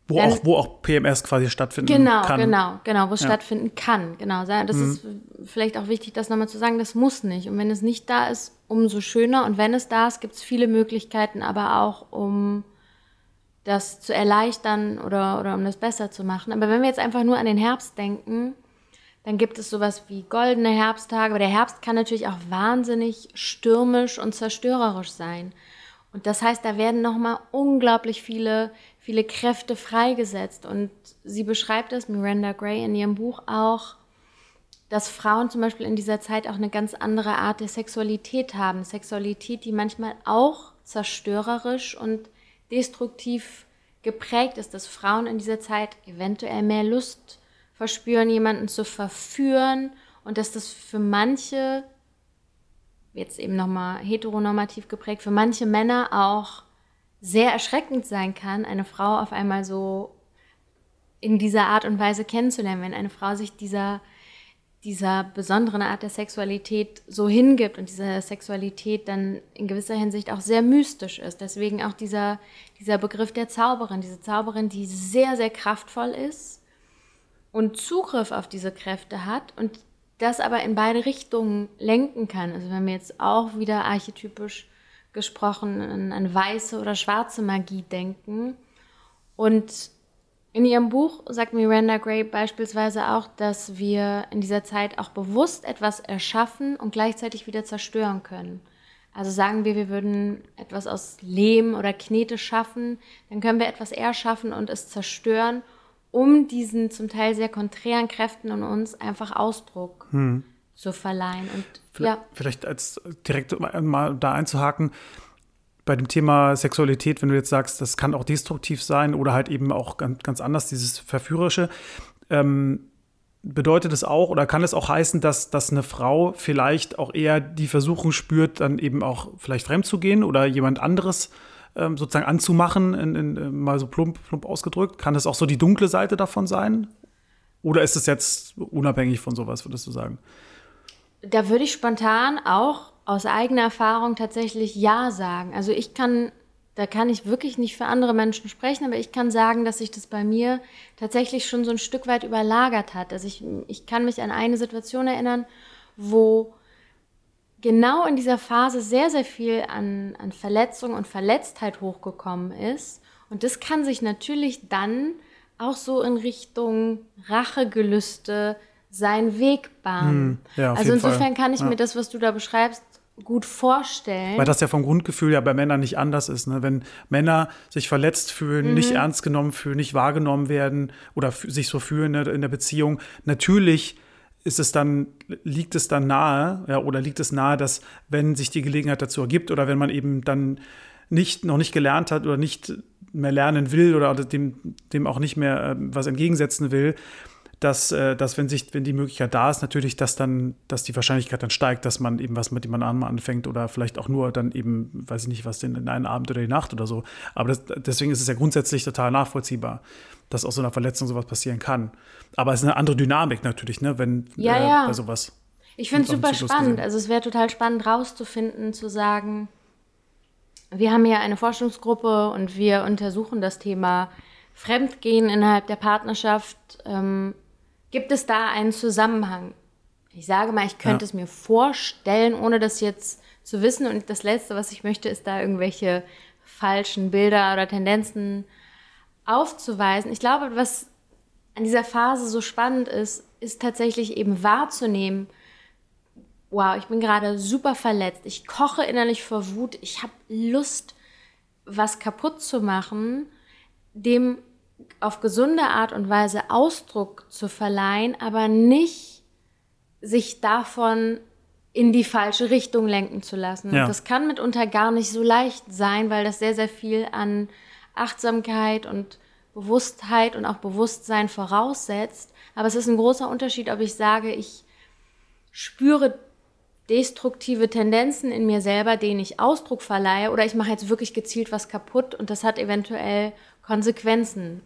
Wo, auch, wo auch PMS quasi stattfinden genau, kann. Genau, genau, wo es ja. stattfinden kann. Genau. Das mhm. ist vielleicht auch wichtig, das nochmal zu sagen, das muss nicht. Und wenn es nicht da ist, umso schöner. Und wenn es da ist, gibt es viele Möglichkeiten, aber auch um das zu erleichtern oder, oder um das besser zu machen. Aber wenn wir jetzt einfach nur an den Herbst denken, dann gibt es sowas wie goldene Herbsttage, aber der Herbst kann natürlich auch wahnsinnig stürmisch und zerstörerisch sein. Und das heißt, da werden nochmal unglaublich viele, viele Kräfte freigesetzt. Und sie beschreibt das, Miranda Gray, in ihrem Buch auch, dass Frauen zum Beispiel in dieser Zeit auch eine ganz andere Art der Sexualität haben. Sexualität, die manchmal auch zerstörerisch und destruktiv geprägt ist, dass Frauen in dieser Zeit eventuell mehr Lust verspüren, jemanden zu verführen und dass das für manche, jetzt eben nochmal heteronormativ geprägt, für manche Männer auch sehr erschreckend sein kann, eine Frau auf einmal so in dieser Art und Weise kennenzulernen, wenn eine Frau sich dieser, dieser besonderen Art der Sexualität so hingibt und diese Sexualität dann in gewisser Hinsicht auch sehr mystisch ist. Deswegen auch dieser, dieser Begriff der Zauberin, diese Zauberin, die sehr, sehr kraftvoll ist und Zugriff auf diese Kräfte hat und das aber in beide Richtungen lenken kann. Also wenn wir jetzt auch wieder archetypisch gesprochen an, weiße oder schwarze Magie denken. Und in ihrem Buch sagt Miranda Gray beispielsweise auch, dass wir in dieser Zeit auch bewusst etwas erschaffen und gleichzeitig wieder zerstören können. Also sagen wir, wir würden etwas aus Lehm oder Knete schaffen, dann können wir etwas erschaffen und es zerstören um diesen zum Teil sehr konträren Kräften in uns einfach Ausdruck hm. zu verleihen. Und vielleicht, ja. vielleicht als direkt mal da einzuhaken, bei dem Thema Sexualität, wenn du jetzt sagst, das kann auch destruktiv sein oder halt eben auch ganz, ganz anders, dieses Verführerische, ähm, bedeutet es auch oder kann es auch heißen, dass, dass eine Frau vielleicht auch eher die Versuchung spürt, dann eben auch vielleicht fremd zu gehen oder jemand anderes ähm, sozusagen anzumachen, in, in, äh, mal so plump, plump ausgedrückt? Kann das auch so die dunkle Seite davon sein? Oder ist es jetzt unabhängig von sowas, würdest du sagen? Da würde ich spontan auch aus eigener Erfahrung tatsächlich Ja sagen. Also ich kann, da kann ich wirklich nicht für andere Menschen sprechen, aber ich kann sagen, dass sich das bei mir tatsächlich schon so ein Stück weit überlagert hat. Also ich, ich kann mich an eine Situation erinnern, wo genau in dieser Phase sehr, sehr viel an, an Verletzung und Verletztheit hochgekommen ist. Und das kann sich natürlich dann auch so in Richtung Rachegelüste seinen Weg bahnen. Hm, ja, also insofern Fall. kann ich ja. mir das, was du da beschreibst, gut vorstellen. Weil das ja vom Grundgefühl ja bei Männern nicht anders ist. Ne? Wenn Männer sich verletzt fühlen, mhm. nicht ernst genommen fühlen, nicht wahrgenommen werden oder sich so fühlen ne, in der Beziehung, natürlich ist es dann, liegt es dann nahe, ja, oder liegt es nahe, dass wenn sich die Gelegenheit dazu ergibt oder wenn man eben dann nicht, noch nicht gelernt hat oder nicht mehr lernen will oder dem, dem auch nicht mehr äh, was entgegensetzen will, dass, äh, dass wenn sich, wenn die Möglichkeit da ist, natürlich, dass dann, dass die Wahrscheinlichkeit dann steigt, dass man eben was mit dem anderen anfängt oder vielleicht auch nur dann eben, weiß ich nicht, was denn in einen Abend oder die Nacht oder so. Aber das, deswegen ist es ja grundsätzlich total nachvollziehbar, dass aus so einer Verletzung sowas passieren kann. Aber es ist eine andere Dynamik natürlich, ne, wenn ja, äh, ja. bei sowas. Ich finde es super spannend. Gesehen. Also es wäre total spannend rauszufinden, zu sagen, wir haben hier eine Forschungsgruppe und wir untersuchen das Thema Fremdgehen innerhalb der Partnerschaft. Ähm, Gibt es da einen Zusammenhang? Ich sage mal, ich könnte ja. es mir vorstellen, ohne das jetzt zu wissen. Und das Letzte, was ich möchte, ist da irgendwelche falschen Bilder oder Tendenzen aufzuweisen. Ich glaube, was an dieser Phase so spannend ist, ist tatsächlich eben wahrzunehmen, wow, ich bin gerade super verletzt, ich koche innerlich vor Wut, ich habe Lust, was kaputt zu machen, dem auf gesunde Art und Weise Ausdruck zu verleihen, aber nicht sich davon in die falsche Richtung lenken zu lassen. Ja. Das kann mitunter gar nicht so leicht sein, weil das sehr, sehr viel an Achtsamkeit und Bewusstheit und auch Bewusstsein voraussetzt. Aber es ist ein großer Unterschied, ob ich sage, ich spüre destruktive Tendenzen in mir selber, denen ich Ausdruck verleihe, oder ich mache jetzt wirklich gezielt was kaputt und das hat eventuell Konsequenzen,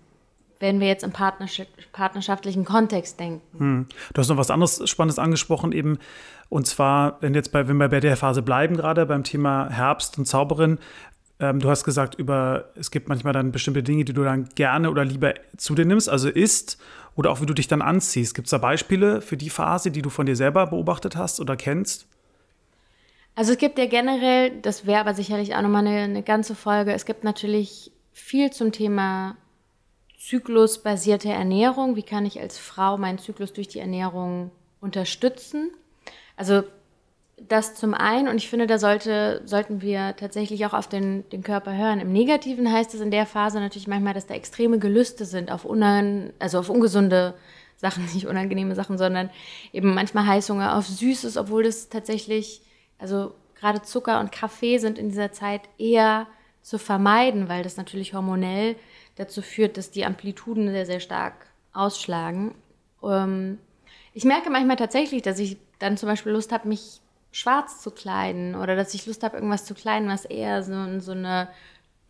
wenn wir jetzt im partnerschaftlichen Kontext denken. Hm. Du hast noch was anderes Spannendes angesprochen, eben, und zwar, wenn jetzt bei, wenn wir bei der Phase bleiben, gerade beim Thema Herbst und Zauberin, ähm, du hast gesagt, über, es gibt manchmal dann bestimmte Dinge, die du dann gerne oder lieber zu dir nimmst, also isst oder auch wie du dich dann anziehst. Gibt es da Beispiele für die Phase, die du von dir selber beobachtet hast oder kennst? Also es gibt ja generell, das wäre aber sicherlich auch nochmal eine, eine ganze Folge, es gibt natürlich viel zum Thema zyklusbasierte Ernährung. Wie kann ich als Frau meinen Zyklus durch die Ernährung unterstützen? Also das zum einen, und ich finde, da sollte, sollten wir tatsächlich auch auf den, den Körper hören. Im Negativen heißt es in der Phase natürlich manchmal, dass da extreme Gelüste sind auf, unan, also auf ungesunde Sachen, nicht unangenehme Sachen, sondern eben manchmal Heißhunger auf Süßes, obwohl das tatsächlich, also gerade Zucker und Kaffee sind in dieser Zeit eher zu vermeiden, weil das natürlich hormonell dazu führt, dass die Amplituden sehr, sehr stark ausschlagen. Ähm, ich merke manchmal tatsächlich, dass ich dann zum Beispiel Lust habe, mich schwarz zu kleiden oder dass ich Lust habe, irgendwas zu kleiden, was eher so in so eine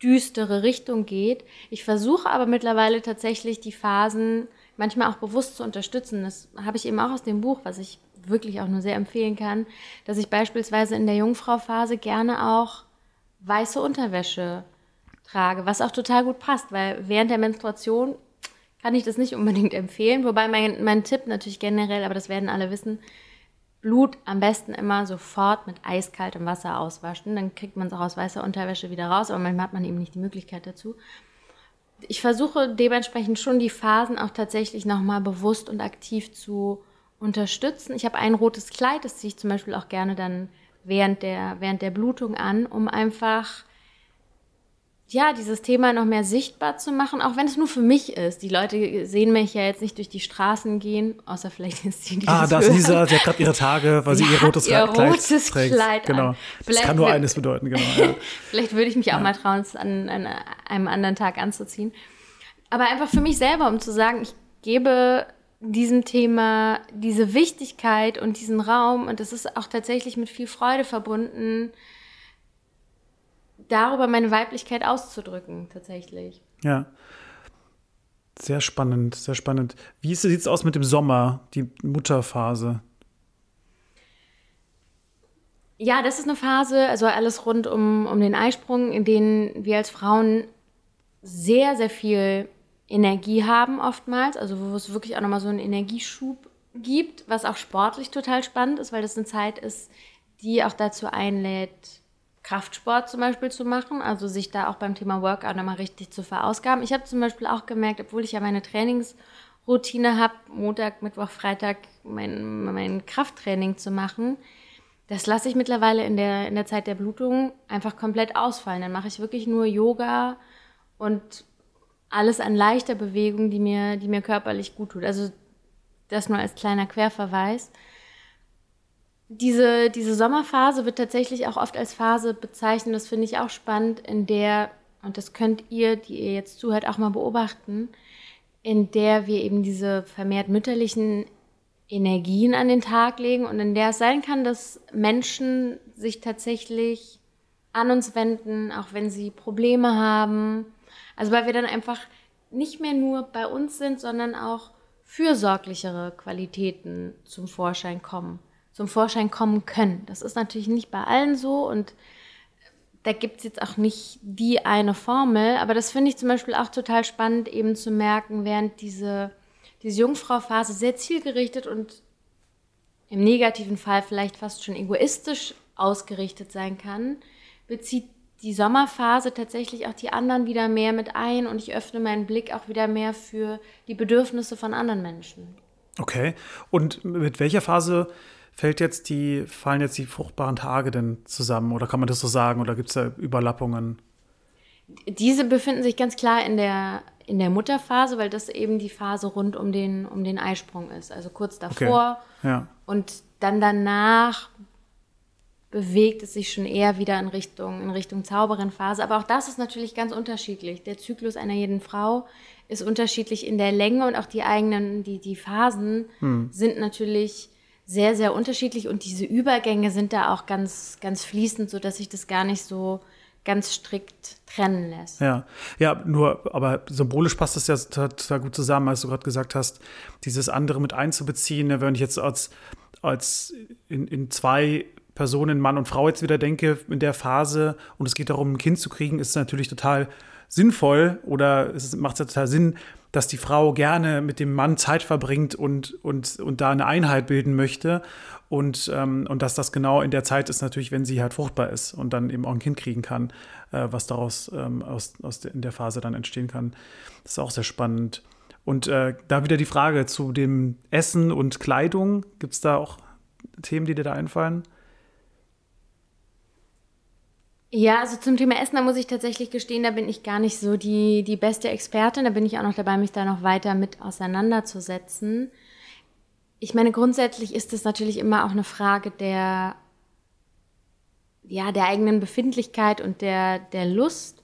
düstere Richtung geht. Ich versuche aber mittlerweile tatsächlich die Phasen manchmal auch bewusst zu unterstützen. Das habe ich eben auch aus dem Buch, was ich wirklich auch nur sehr empfehlen kann, dass ich beispielsweise in der Jungfrau-Phase gerne auch weiße Unterwäsche trage, was auch total gut passt, weil während der Menstruation kann ich das nicht unbedingt empfehlen. Wobei mein, mein Tipp natürlich generell, aber das werden alle wissen, Blut am besten immer sofort mit eiskaltem Wasser auswaschen. Dann kriegt man es auch aus weißer Unterwäsche wieder raus, aber manchmal hat man eben nicht die Möglichkeit dazu. Ich versuche dementsprechend schon die Phasen auch tatsächlich nochmal bewusst und aktiv zu unterstützen. Ich habe ein rotes Kleid, das ziehe ich zum Beispiel auch gerne dann während der, während der Blutung an, um einfach ja, dieses Thema noch mehr sichtbar zu machen, auch wenn es nur für mich ist. Die Leute sehen mich ja jetzt nicht durch die Straßen gehen, außer vielleicht ist sie die Ah, da ist Lisa, sie hat gerade ihre Tage, weil sie, sie ihr rotes, ihr Kleid, rotes Kleid, trägt. Genau. Das kann nur eines bedeuten, genau. Ja. vielleicht würde ich mich auch mal trauen, es an, an einem anderen Tag anzuziehen. Aber einfach für mich selber, um zu sagen, ich gebe diesem Thema diese Wichtigkeit und diesen Raum und das ist auch tatsächlich mit viel Freude verbunden, darüber meine Weiblichkeit auszudrücken, tatsächlich. Ja. Sehr spannend, sehr spannend. Wie sieht es aus mit dem Sommer, die Mutterphase? Ja, das ist eine Phase, also alles rund um, um den Eisprung, in denen wir als Frauen sehr, sehr viel Energie haben oftmals, also wo es wirklich auch nochmal so einen Energieschub gibt, was auch sportlich total spannend ist, weil das eine Zeit ist, die auch dazu einlädt, Kraftsport zum Beispiel zu machen, also sich da auch beim Thema Workout nochmal richtig zu verausgaben. Ich habe zum Beispiel auch gemerkt, obwohl ich ja meine Trainingsroutine habe, Montag, Mittwoch, Freitag mein, mein Krafttraining zu machen, das lasse ich mittlerweile in der, in der Zeit der Blutung einfach komplett ausfallen. Dann mache ich wirklich nur Yoga und alles an leichter Bewegung, die mir, die mir körperlich gut tut. Also das nur als kleiner Querverweis diese, diese Sommerphase wird tatsächlich auch oft als Phase bezeichnet, das finde ich auch spannend, in der, und das könnt ihr, die ihr jetzt zuhört, auch mal beobachten, in der wir eben diese vermehrt mütterlichen Energien an den Tag legen und in der es sein kann, dass Menschen sich tatsächlich an uns wenden, auch wenn sie Probleme haben. Also weil wir dann einfach nicht mehr nur bei uns sind, sondern auch fürsorglichere Qualitäten zum Vorschein kommen zum Vorschein kommen können. Das ist natürlich nicht bei allen so und da gibt es jetzt auch nicht die eine Formel, aber das finde ich zum Beispiel auch total spannend, eben zu merken, während diese, diese Jungfrau-Phase sehr zielgerichtet und im negativen Fall vielleicht fast schon egoistisch ausgerichtet sein kann, bezieht die Sommerphase tatsächlich auch die anderen wieder mehr mit ein und ich öffne meinen Blick auch wieder mehr für die Bedürfnisse von anderen Menschen. Okay. Und mit welcher Phase Fällt jetzt die, fallen jetzt die fruchtbaren Tage denn zusammen oder kann man das so sagen oder gibt es da Überlappungen? Diese befinden sich ganz klar in der, in der Mutterphase, weil das eben die Phase rund um den, um den Eisprung ist. Also kurz davor. Okay. Ja. Und dann danach bewegt es sich schon eher wieder in Richtung, in Richtung Zauberin-Phase. Aber auch das ist natürlich ganz unterschiedlich. Der Zyklus einer jeden Frau ist unterschiedlich in der Länge und auch die eigenen, die, die Phasen hm. sind natürlich sehr, sehr unterschiedlich und diese Übergänge sind da auch ganz, ganz fließend, sodass sich das gar nicht so ganz strikt trennen lässt. Ja, ja, nur, aber symbolisch passt das ja total gut zusammen, als du gerade gesagt hast, dieses andere mit einzubeziehen. Ne, wenn ich jetzt als, als in, in zwei Personen, Mann und Frau jetzt wieder denke, in der Phase und es geht darum, ein Kind zu kriegen, ist es natürlich total sinnvoll oder es macht ja total Sinn, dass die Frau gerne mit dem Mann Zeit verbringt und, und, und da eine Einheit bilden möchte. Und, ähm, und dass das genau in der Zeit ist, natürlich, wenn sie halt fruchtbar ist und dann eben auch ein Kind kriegen kann, äh, was daraus ähm, aus, aus de, in der Phase dann entstehen kann. Das ist auch sehr spannend. Und äh, da wieder die Frage zu dem Essen und Kleidung. Gibt es da auch Themen, die dir da einfallen? Ja, also zum Thema Essen, da muss ich tatsächlich gestehen, da bin ich gar nicht so die, die beste Expertin. Da bin ich auch noch dabei, mich da noch weiter mit auseinanderzusetzen. Ich meine, grundsätzlich ist es natürlich immer auch eine Frage der, ja, der eigenen Befindlichkeit und der, der Lust.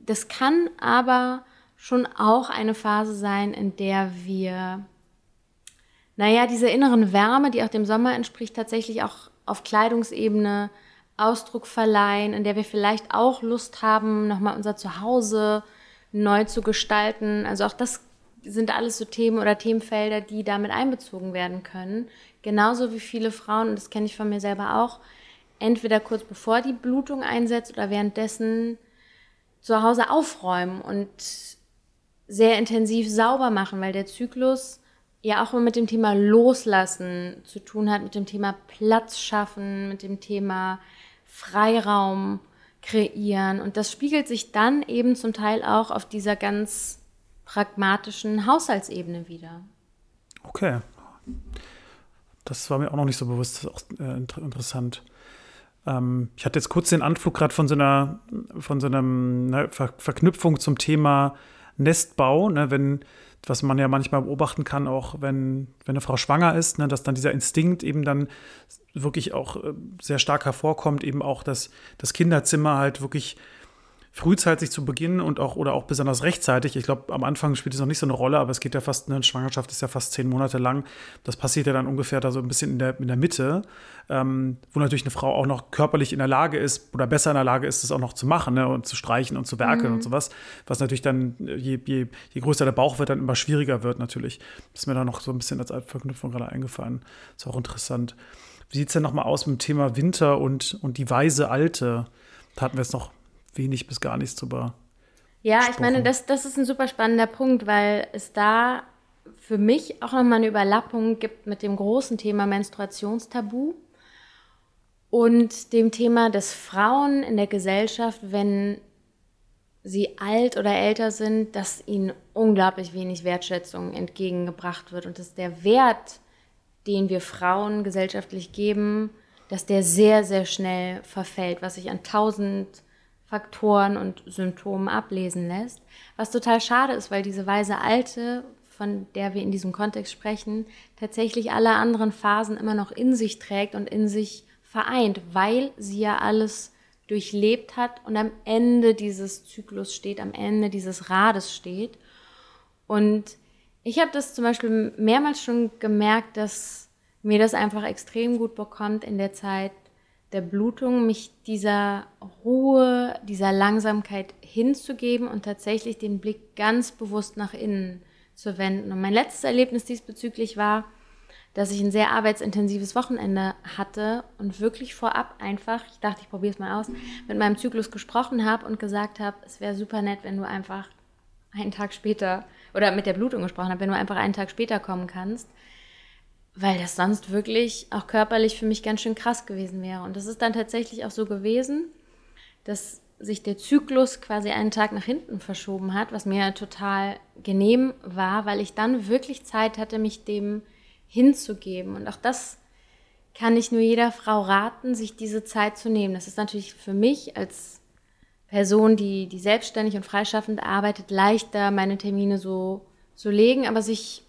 Das kann aber schon auch eine Phase sein, in der wir, naja, diese inneren Wärme, die auch dem Sommer entspricht, tatsächlich auch auf Kleidungsebene Ausdruck verleihen, in der wir vielleicht auch Lust haben, nochmal unser Zuhause neu zu gestalten. Also auch das sind alles so Themen oder Themenfelder, die damit einbezogen werden können. Genauso wie viele Frauen, und das kenne ich von mir selber auch, entweder kurz bevor die Blutung einsetzt oder währenddessen zu Hause aufräumen und sehr intensiv sauber machen, weil der Zyklus ja auch mit dem Thema Loslassen zu tun hat, mit dem Thema Platz schaffen, mit dem Thema Freiraum kreieren. Und das spiegelt sich dann eben zum Teil auch auf dieser ganz pragmatischen Haushaltsebene wieder. Okay. Das war mir auch noch nicht so bewusst. Das ist auch äh, interessant. Ähm, ich hatte jetzt kurz den Anflug gerade von so einer, von so einer ne, Ver Verknüpfung zum Thema Nestbau, ne, wenn, was man ja manchmal beobachten kann, auch wenn, wenn eine Frau schwanger ist, ne, dass dann dieser Instinkt eben dann wirklich auch äh, sehr stark hervorkommt, eben auch, dass das Kinderzimmer halt wirklich frühzeitig zu beginnen und auch oder auch besonders rechtzeitig. Ich glaube, am Anfang spielt es noch nicht so eine Rolle, aber es geht ja fast, eine Schwangerschaft ist ja fast zehn Monate lang. Das passiert ja dann ungefähr da so ein bisschen in der, in der Mitte, ähm, wo natürlich eine Frau auch noch körperlich in der Lage ist oder besser in der Lage ist, das auch noch zu machen ne, und zu streichen und zu werkeln mhm. und sowas. Was natürlich dann, je, je, je größer der Bauch wird, dann immer schwieriger wird natürlich. Das ist mir da noch so ein bisschen als Verknüpfung gerade eingefallen. Ist auch interessant. Wie sieht es denn nochmal aus mit dem Thema Winter und, und die weise Alte? Da hatten wir es noch wenig bis gar nichts drüber. Ja, gesprochen. ich meine, das, das ist ein super spannender Punkt, weil es da für mich auch nochmal eine Überlappung gibt mit dem großen Thema Menstruationstabu und dem Thema des Frauen in der Gesellschaft, wenn sie alt oder älter sind, dass ihnen unglaublich wenig Wertschätzung entgegengebracht wird und dass der Wert, den wir Frauen gesellschaftlich geben, dass der sehr, sehr schnell verfällt, was sich an tausend Faktoren und Symptomen ablesen lässt. Was total schade ist, weil diese weise Alte, von der wir in diesem Kontext sprechen, tatsächlich alle anderen Phasen immer noch in sich trägt und in sich vereint, weil sie ja alles durchlebt hat und am Ende dieses Zyklus steht, am Ende dieses Rades steht. Und ich habe das zum Beispiel mehrmals schon gemerkt, dass mir das einfach extrem gut bekommt in der Zeit der Blutung, mich dieser Ruhe, dieser Langsamkeit hinzugeben und tatsächlich den Blick ganz bewusst nach innen zu wenden. Und mein letztes Erlebnis diesbezüglich war, dass ich ein sehr arbeitsintensives Wochenende hatte und wirklich vorab einfach, ich dachte, ich probiere es mal aus, mit meinem Zyklus gesprochen habe und gesagt habe, es wäre super nett, wenn du einfach einen Tag später oder mit der Blutung gesprochen habe, wenn du einfach einen Tag später kommen kannst weil das sonst wirklich auch körperlich für mich ganz schön krass gewesen wäre. Und das ist dann tatsächlich auch so gewesen, dass sich der Zyklus quasi einen Tag nach hinten verschoben hat, was mir total genehm war, weil ich dann wirklich Zeit hatte, mich dem hinzugeben. Und auch das kann ich nur jeder Frau raten, sich diese Zeit zu nehmen. Das ist natürlich für mich als Person, die, die selbstständig und freischaffend arbeitet, leichter, meine Termine so zu legen, aber sich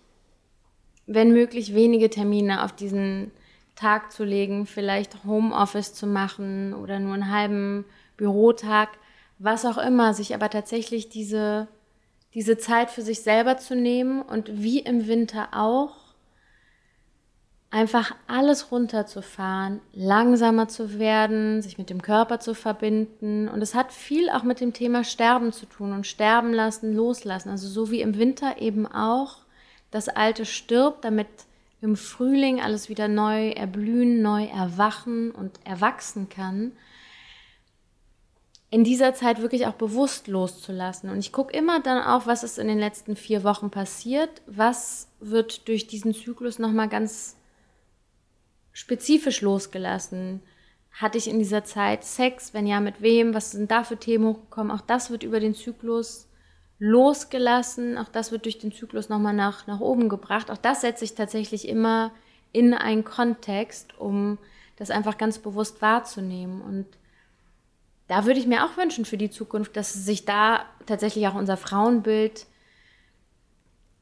wenn möglich, wenige Termine auf diesen Tag zu legen, vielleicht Homeoffice zu machen oder nur einen halben Bürotag, was auch immer, sich aber tatsächlich diese, diese Zeit für sich selber zu nehmen und wie im Winter auch, einfach alles runterzufahren, langsamer zu werden, sich mit dem Körper zu verbinden. Und es hat viel auch mit dem Thema Sterben zu tun und sterben lassen, loslassen. Also so wie im Winter eben auch das Alte stirbt, damit im Frühling alles wieder neu erblühen, neu erwachen und erwachsen kann, in dieser Zeit wirklich auch bewusst loszulassen. Und ich gucke immer dann auch, was ist in den letzten vier Wochen passiert, was wird durch diesen Zyklus nochmal ganz spezifisch losgelassen. Hatte ich in dieser Zeit Sex? Wenn ja, mit wem? Was sind da für Themen hochgekommen? Auch das wird über den Zyklus losgelassen. Auch das wird durch den Zyklus nochmal nach, nach oben gebracht. Auch das setze ich tatsächlich immer in einen Kontext, um das einfach ganz bewusst wahrzunehmen. Und da würde ich mir auch wünschen für die Zukunft, dass sich da tatsächlich auch unser Frauenbild,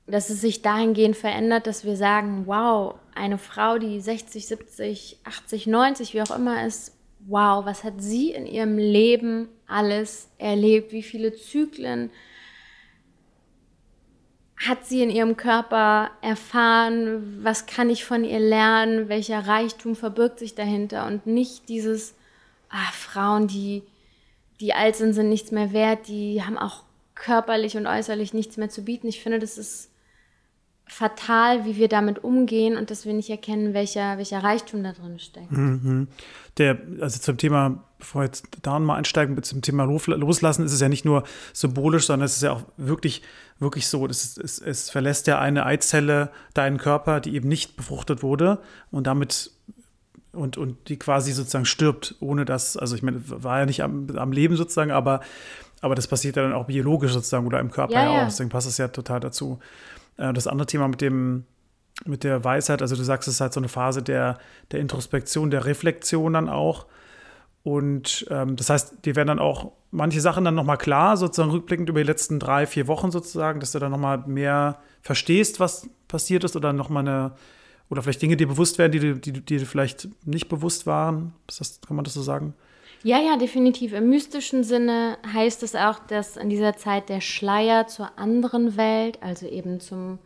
dass es sich dahingehend verändert, dass wir sagen, wow, eine Frau, die 60, 70, 80, 90, wie auch immer ist, wow, was hat sie in ihrem Leben alles erlebt, wie viele Zyklen, hat sie in ihrem Körper erfahren, was kann ich von ihr lernen, welcher Reichtum verbirgt sich dahinter und nicht dieses, ah, Frauen, die, die alt sind, sind nichts mehr wert, die haben auch körperlich und äußerlich nichts mehr zu bieten. Ich finde, das ist fatal, wie wir damit umgehen und dass wir nicht erkennen, welcher, welcher Reichtum da drin steckt. Mhm. Der, also zum Thema, bevor wir jetzt da mal einsteigen, zum Thema Loslassen, ist es ja nicht nur symbolisch, sondern es ist ja auch wirklich, wirklich so. Es, es, es verlässt ja eine Eizelle deinen Körper, die eben nicht befruchtet wurde und damit und, und die quasi sozusagen stirbt, ohne dass, also ich meine, war ja nicht am, am Leben sozusagen, aber, aber das passiert ja dann auch biologisch sozusagen oder im Körper ja, ja auch. Deswegen passt es ja total dazu. Äh, das andere Thema mit dem, mit der Weisheit, also du sagst, es ist halt so eine Phase der, der Introspektion, der Reflexion dann auch. Und ähm, das heißt, dir werden dann auch manche Sachen dann nochmal klar, sozusagen rückblickend über die letzten drei, vier Wochen sozusagen, dass du dann nochmal mehr verstehst, was passiert ist oder nochmal eine, oder vielleicht Dinge dir bewusst werden, die, die, die dir vielleicht nicht bewusst waren. Das, kann man das so sagen? Ja, ja, definitiv. Im mystischen Sinne heißt es auch, dass in dieser Zeit der Schleier zur anderen Welt, also eben zum,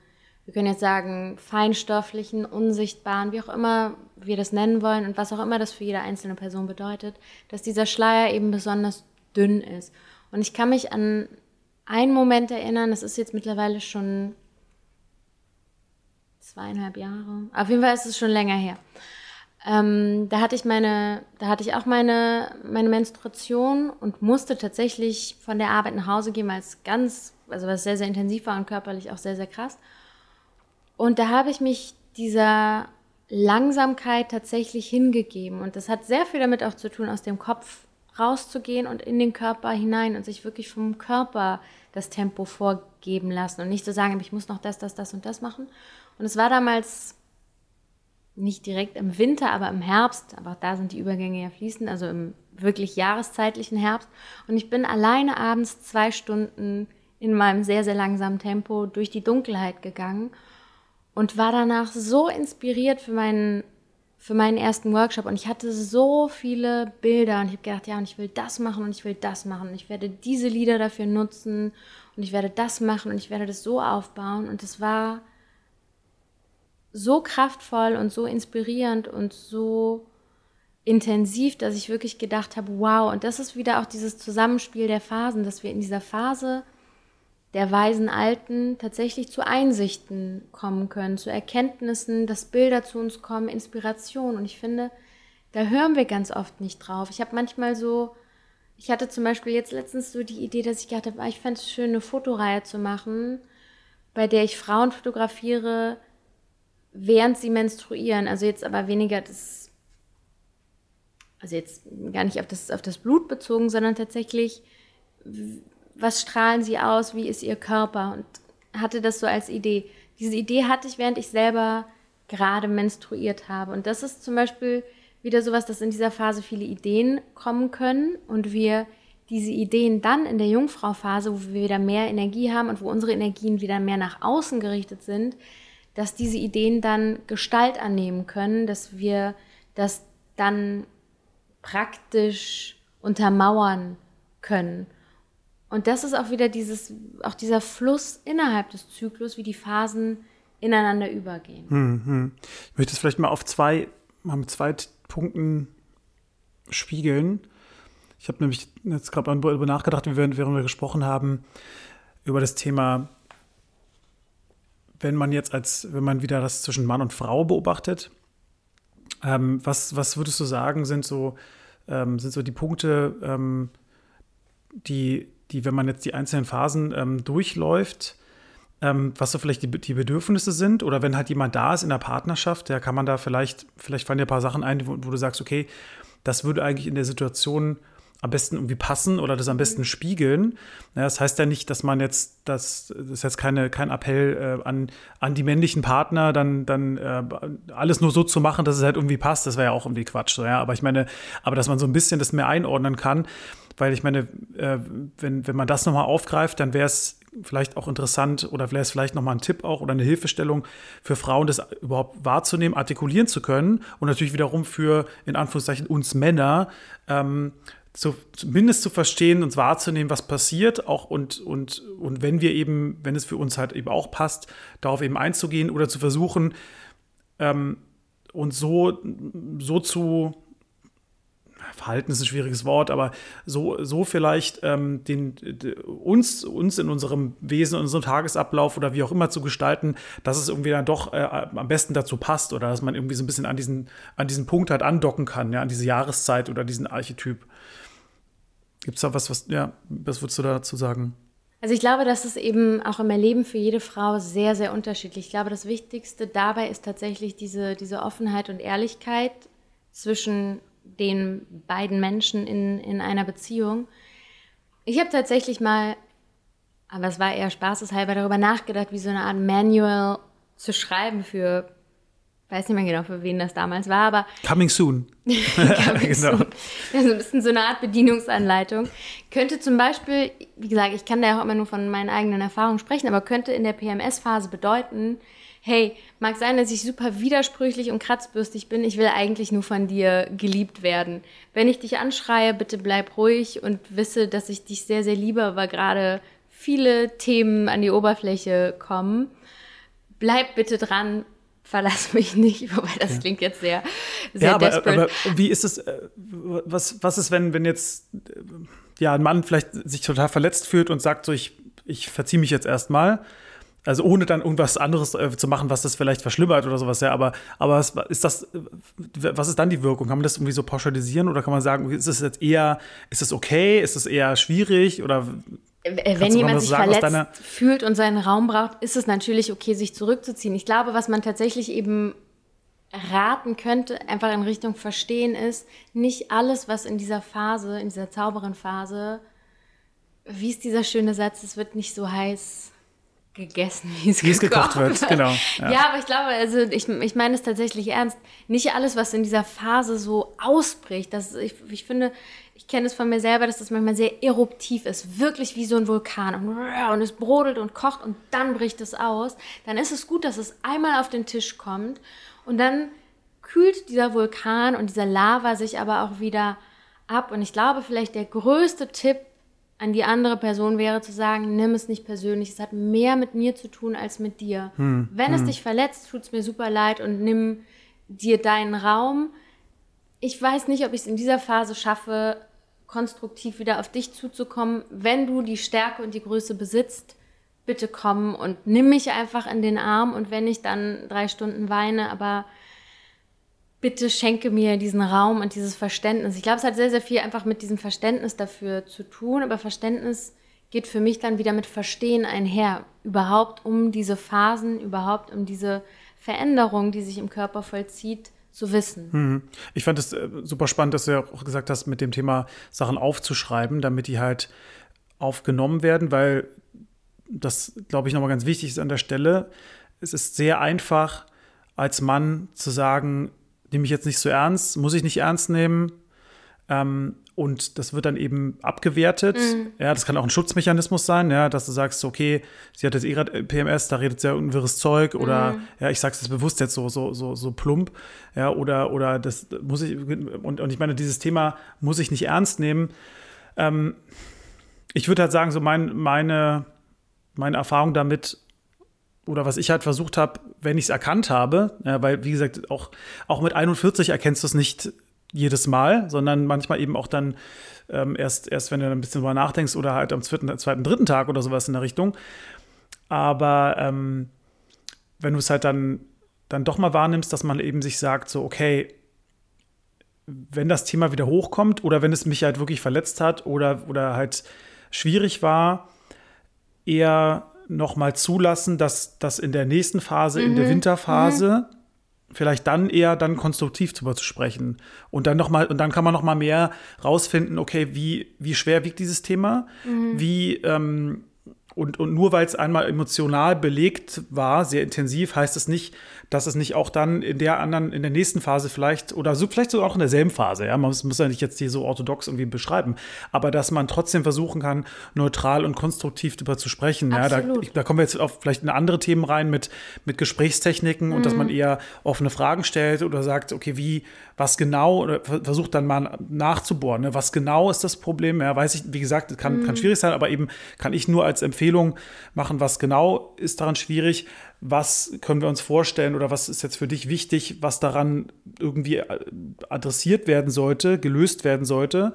wir können jetzt sagen, feinstofflichen, unsichtbaren, wie auch immer wir das nennen wollen und was auch immer das für jede einzelne Person bedeutet, dass dieser Schleier eben besonders dünn ist. Und ich kann mich an einen Moment erinnern, das ist jetzt mittlerweile schon zweieinhalb Jahre. Auf jeden Fall ist es schon länger her. Ähm, da hatte ich meine, da hatte ich auch meine, meine Menstruation und musste tatsächlich von der Arbeit nach Hause gehen, weil es ganz, also was sehr, sehr intensiv war und körperlich auch sehr, sehr krass. Und da habe ich mich dieser Langsamkeit tatsächlich hingegeben. Und das hat sehr viel damit auch zu tun, aus dem Kopf rauszugehen und in den Körper hinein und sich wirklich vom Körper das Tempo vorgeben lassen und nicht zu so sagen, ich muss noch das, das, das und das machen. Und es war damals nicht direkt im Winter, aber im Herbst, aber da sind die Übergänge ja fließend, also im wirklich jahreszeitlichen Herbst. Und ich bin alleine abends zwei Stunden in meinem sehr, sehr langsamen Tempo durch die Dunkelheit gegangen und war danach so inspiriert für meinen, für meinen ersten Workshop. Und ich hatte so viele Bilder und ich habe gedacht, ja, und ich will das machen und ich will das machen. Und ich werde diese Lieder dafür nutzen und ich werde das machen und ich werde das so aufbauen. Und es war so kraftvoll und so inspirierend und so intensiv, dass ich wirklich gedacht habe, wow, und das ist wieder auch dieses Zusammenspiel der Phasen, dass wir in dieser Phase der weisen Alten tatsächlich zu Einsichten kommen können, zu Erkenntnissen, dass Bilder zu uns kommen, Inspiration. Und ich finde, da hören wir ganz oft nicht drauf. Ich habe manchmal so, ich hatte zum Beispiel jetzt letztens so die Idee, dass ich gedacht habe, ah, ich fände es schön, eine Fotoreihe zu machen, bei der ich Frauen fotografiere, während sie menstruieren. Also jetzt aber weniger das, also jetzt gar nicht auf das, auf das Blut bezogen, sondern tatsächlich, was strahlen sie aus, wie ist ihr Körper und hatte das so als Idee. Diese Idee hatte ich, während ich selber gerade menstruiert habe. Und das ist zum Beispiel wieder sowas, dass in dieser Phase viele Ideen kommen können und wir diese Ideen dann in der Jungfrauphase, wo wir wieder mehr Energie haben und wo unsere Energien wieder mehr nach außen gerichtet sind, dass diese Ideen dann Gestalt annehmen können, dass wir das dann praktisch untermauern können. Und das ist auch wieder dieses, auch dieser Fluss innerhalb des Zyklus, wie die Phasen ineinander übergehen. Hm, hm. Ich möchte es vielleicht mal auf zwei, mal mit zwei Punkten spiegeln. Ich habe nämlich jetzt gerade darüber nachgedacht, während wir gesprochen haben, über das Thema wenn man jetzt als, wenn man wieder das zwischen Mann und Frau beobachtet, ähm, was, was würdest du sagen, sind so, ähm, sind so die Punkte, ähm, die, die, wenn man jetzt die einzelnen Phasen ähm, durchläuft, ähm, was so vielleicht die, die Bedürfnisse sind oder wenn halt jemand da ist in der Partnerschaft, der kann man da vielleicht, vielleicht fallen dir ein paar Sachen ein, wo, wo du sagst, okay, das würde eigentlich in der Situation am besten irgendwie passen oder das am besten spiegeln. Ja, das heißt ja nicht, dass man jetzt, das, das ist jetzt keine, kein Appell äh, an, an die männlichen Partner, dann, dann äh, alles nur so zu machen, dass es halt irgendwie passt, das wäre ja auch irgendwie Quatsch. So, ja? Aber ich meine, aber dass man so ein bisschen das mehr einordnen kann, weil ich meine, äh, wenn, wenn man das nochmal aufgreift, dann wäre es vielleicht auch interessant oder wäre es vielleicht nochmal ein Tipp auch oder eine Hilfestellung für Frauen, das überhaupt wahrzunehmen, artikulieren zu können und natürlich wiederum für, in Anführungszeichen, uns Männer, ähm, zu, zumindest zu verstehen und wahrzunehmen, was passiert, auch und, und, und wenn wir eben, wenn es für uns halt eben auch passt, darauf eben einzugehen oder zu versuchen, ähm, uns so, so zu Verhalten ist ein schwieriges Wort, aber so, so vielleicht ähm, den, uns, uns in unserem Wesen, in unserem Tagesablauf oder wie auch immer zu gestalten, dass es irgendwie dann doch äh, am besten dazu passt oder dass man irgendwie so ein bisschen an diesen, an diesen Punkt halt andocken kann, ja, an diese Jahreszeit oder diesen Archetyp. Gibt es da was, was, ja, was würdest du dazu sagen? Also ich glaube, das ist eben auch im Erleben für jede Frau sehr, sehr unterschiedlich. Ich glaube, das Wichtigste dabei ist tatsächlich diese, diese Offenheit und Ehrlichkeit zwischen den beiden Menschen in, in einer Beziehung. Ich habe tatsächlich mal, aber es war eher spaßeshalber, darüber nachgedacht, wie so eine Art Manual zu schreiben für weiß nicht mehr genau, für wen das damals war, aber. Coming soon. coming genau. soon. Also ein bisschen so eine Art Bedienungsanleitung. Könnte zum Beispiel, wie gesagt, ich kann da ja auch immer nur von meinen eigenen Erfahrungen sprechen, aber könnte in der PMS-Phase bedeuten, hey, mag sein, dass ich super widersprüchlich und kratzbürstig bin, ich will eigentlich nur von dir geliebt werden. Wenn ich dich anschreie, bitte bleib ruhig und wisse, dass ich dich sehr, sehr liebe, aber gerade viele Themen an die Oberfläche kommen. Bleib bitte dran, verlass mich nicht, wobei das okay. klingt jetzt sehr, sehr ja, aber, desperate. aber wie ist es, äh, was, was ist, wenn, wenn jetzt äh, ja, ein Mann vielleicht sich total verletzt fühlt und sagt so, ich, ich verziehe mich jetzt erstmal also ohne dann irgendwas anderes äh, zu machen, was das vielleicht verschlimmert oder sowas, ja. Aber, aber was, ist das, was ist dann die Wirkung? Kann man das irgendwie so pauschalisieren oder kann man sagen, ist es jetzt eher, ist es okay, ist es eher schwierig oder wenn jemand sich sagen, verletzt fühlt und seinen Raum braucht, ist es natürlich okay, sich zurückzuziehen. Ich glaube, was man tatsächlich eben raten könnte, einfach in Richtung Verstehen ist, nicht alles, was in dieser Phase, in dieser Zauberin-Phase, wie ist dieser schöne Satz, es wird nicht so heiß gegessen, wie es, wie es gekocht wird. Genau. Ja. ja. aber ich glaube, also ich, ich meine es tatsächlich ernst. Nicht alles, was in dieser Phase so ausbricht. Das, ich, ich finde, ich kenne es von mir selber, dass das manchmal sehr eruptiv ist. Wirklich wie so ein Vulkan. Und, und es brodelt und kocht und dann bricht es aus. Dann ist es gut, dass es einmal auf den Tisch kommt. Und dann kühlt dieser Vulkan und dieser Lava sich aber auch wieder ab. Und ich glaube, vielleicht der größte Tipp, an die andere Person wäre zu sagen, nimm es nicht persönlich, es hat mehr mit mir zu tun als mit dir. Hm, Wenn hm. es dich verletzt, tut es mir super leid und nimm dir deinen Raum. Ich weiß nicht, ob ich es in dieser Phase schaffe, konstruktiv wieder auf dich zuzukommen. Wenn du die Stärke und die Größe besitzt, bitte komm und nimm mich einfach in den Arm und wenn ich dann drei Stunden weine, aber bitte schenke mir diesen Raum und dieses Verständnis. Ich glaube, es hat sehr, sehr viel einfach mit diesem Verständnis dafür zu tun, aber Verständnis geht für mich dann wieder mit Verstehen einher. Überhaupt um diese Phasen, überhaupt um diese Veränderung, die sich im Körper vollzieht, zu wissen. Hm. Ich fand es äh, super spannend, dass du ja auch gesagt hast, mit dem Thema Sachen aufzuschreiben, damit die halt aufgenommen werden, weil das, glaube ich, nochmal ganz wichtig ist an der Stelle. Es ist sehr einfach, als Mann zu sagen, nehme ich jetzt nicht so ernst, muss ich nicht ernst nehmen. Ähm, und das wird dann eben abgewertet. Mhm. Ja, das kann auch ein Schutzmechanismus sein, ja, dass du sagst, okay, sie hat jetzt eh gerade PMS, da redet sie ja unwirres Zeug oder mhm. ja, ich sag's das bewusst jetzt so, so, so, so plump, ja, oder, oder das muss ich, und, und ich meine, dieses Thema muss ich nicht ernst nehmen. Ähm, ich würde halt sagen, so mein, meine, meine Erfahrung damit oder was ich halt versucht habe, wenn ich es erkannt habe, ja, weil wie gesagt, auch, auch mit 41 erkennst du es nicht jedes Mal, sondern manchmal eben auch dann ähm, erst, erst, wenn du ein bisschen drüber nachdenkst oder halt am zweiten, zweiten, dritten Tag oder sowas in der Richtung. Aber ähm, wenn du es halt dann, dann doch mal wahrnimmst, dass man eben sich sagt, so, okay, wenn das Thema wieder hochkommt oder wenn es mich halt wirklich verletzt hat oder, oder halt schwierig war, eher nochmal zulassen, dass das in der nächsten Phase, mhm. in der mhm. Winterphase, mhm. vielleicht dann eher dann konstruktiv zu sprechen. Und dann noch mal, und dann kann man noch mal mehr rausfinden, okay, wie, wie schwer wiegt dieses Thema? Mhm. Wie, ähm, und, und nur weil es einmal emotional belegt war, sehr intensiv, heißt es nicht, dass es nicht auch dann in der anderen, in der nächsten Phase vielleicht oder so, vielleicht sogar auch in derselben Phase, ja, man muss, muss ja nicht jetzt hier so orthodox irgendwie beschreiben, aber dass man trotzdem versuchen kann, neutral und konstruktiv darüber zu sprechen. Ja, da, da, kommen wir jetzt auf vielleicht in andere Themen rein mit, mit Gesprächstechniken mhm. und dass man mhm. eher offene Fragen stellt oder sagt, okay, wie, was genau, oder versucht dann mal nachzubohren, ne? was genau ist das Problem? Ja, weiß ich, wie gesagt, kann, mhm. kann schwierig sein, aber eben kann ich nur als Empfehlung machen, was genau ist daran schwierig was können wir uns vorstellen oder was ist jetzt für dich wichtig, was daran irgendwie äh, adressiert werden sollte, gelöst werden sollte.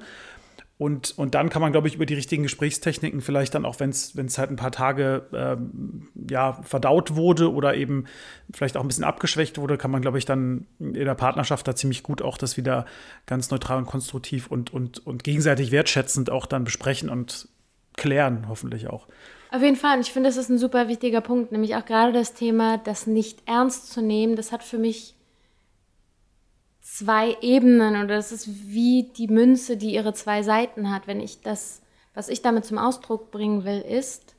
Und, und dann kann man, glaube ich, über die richtigen Gesprächstechniken vielleicht dann auch, wenn es halt ein paar Tage ähm, ja, verdaut wurde oder eben vielleicht auch ein bisschen abgeschwächt wurde, kann man, glaube ich, dann in der Partnerschaft da ziemlich gut auch das wieder ganz neutral und konstruktiv und, und, und gegenseitig wertschätzend auch dann besprechen und klären, hoffentlich auch. Auf jeden Fall. Und ich finde, das ist ein super wichtiger Punkt, nämlich auch gerade das Thema, das nicht ernst zu nehmen. Das hat für mich zwei Ebenen oder das ist wie die Münze, die ihre zwei Seiten hat. Wenn ich das, was ich damit zum Ausdruck bringen will, ist,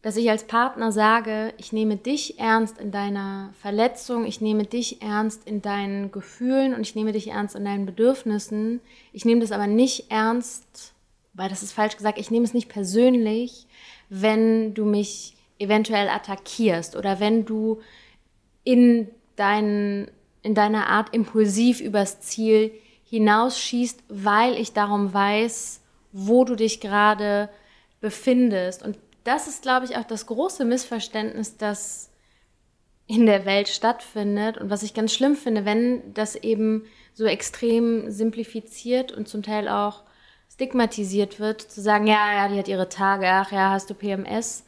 dass ich als Partner sage, ich nehme dich ernst in deiner Verletzung, ich nehme dich ernst in deinen Gefühlen und ich nehme dich ernst in deinen Bedürfnissen. Ich nehme das aber nicht ernst, weil das ist falsch gesagt, ich nehme es nicht persönlich, wenn du mich eventuell attackierst oder wenn du in, dein, in deiner Art impulsiv übers Ziel hinausschießt, weil ich darum weiß, wo du dich gerade befindest. Und das ist, glaube ich, auch das große Missverständnis, das in der Welt stattfindet und was ich ganz schlimm finde, wenn das eben so extrem simplifiziert und zum Teil auch stigmatisiert wird, zu sagen, ja, ja, die hat ihre Tage, ach ja, hast du PMS.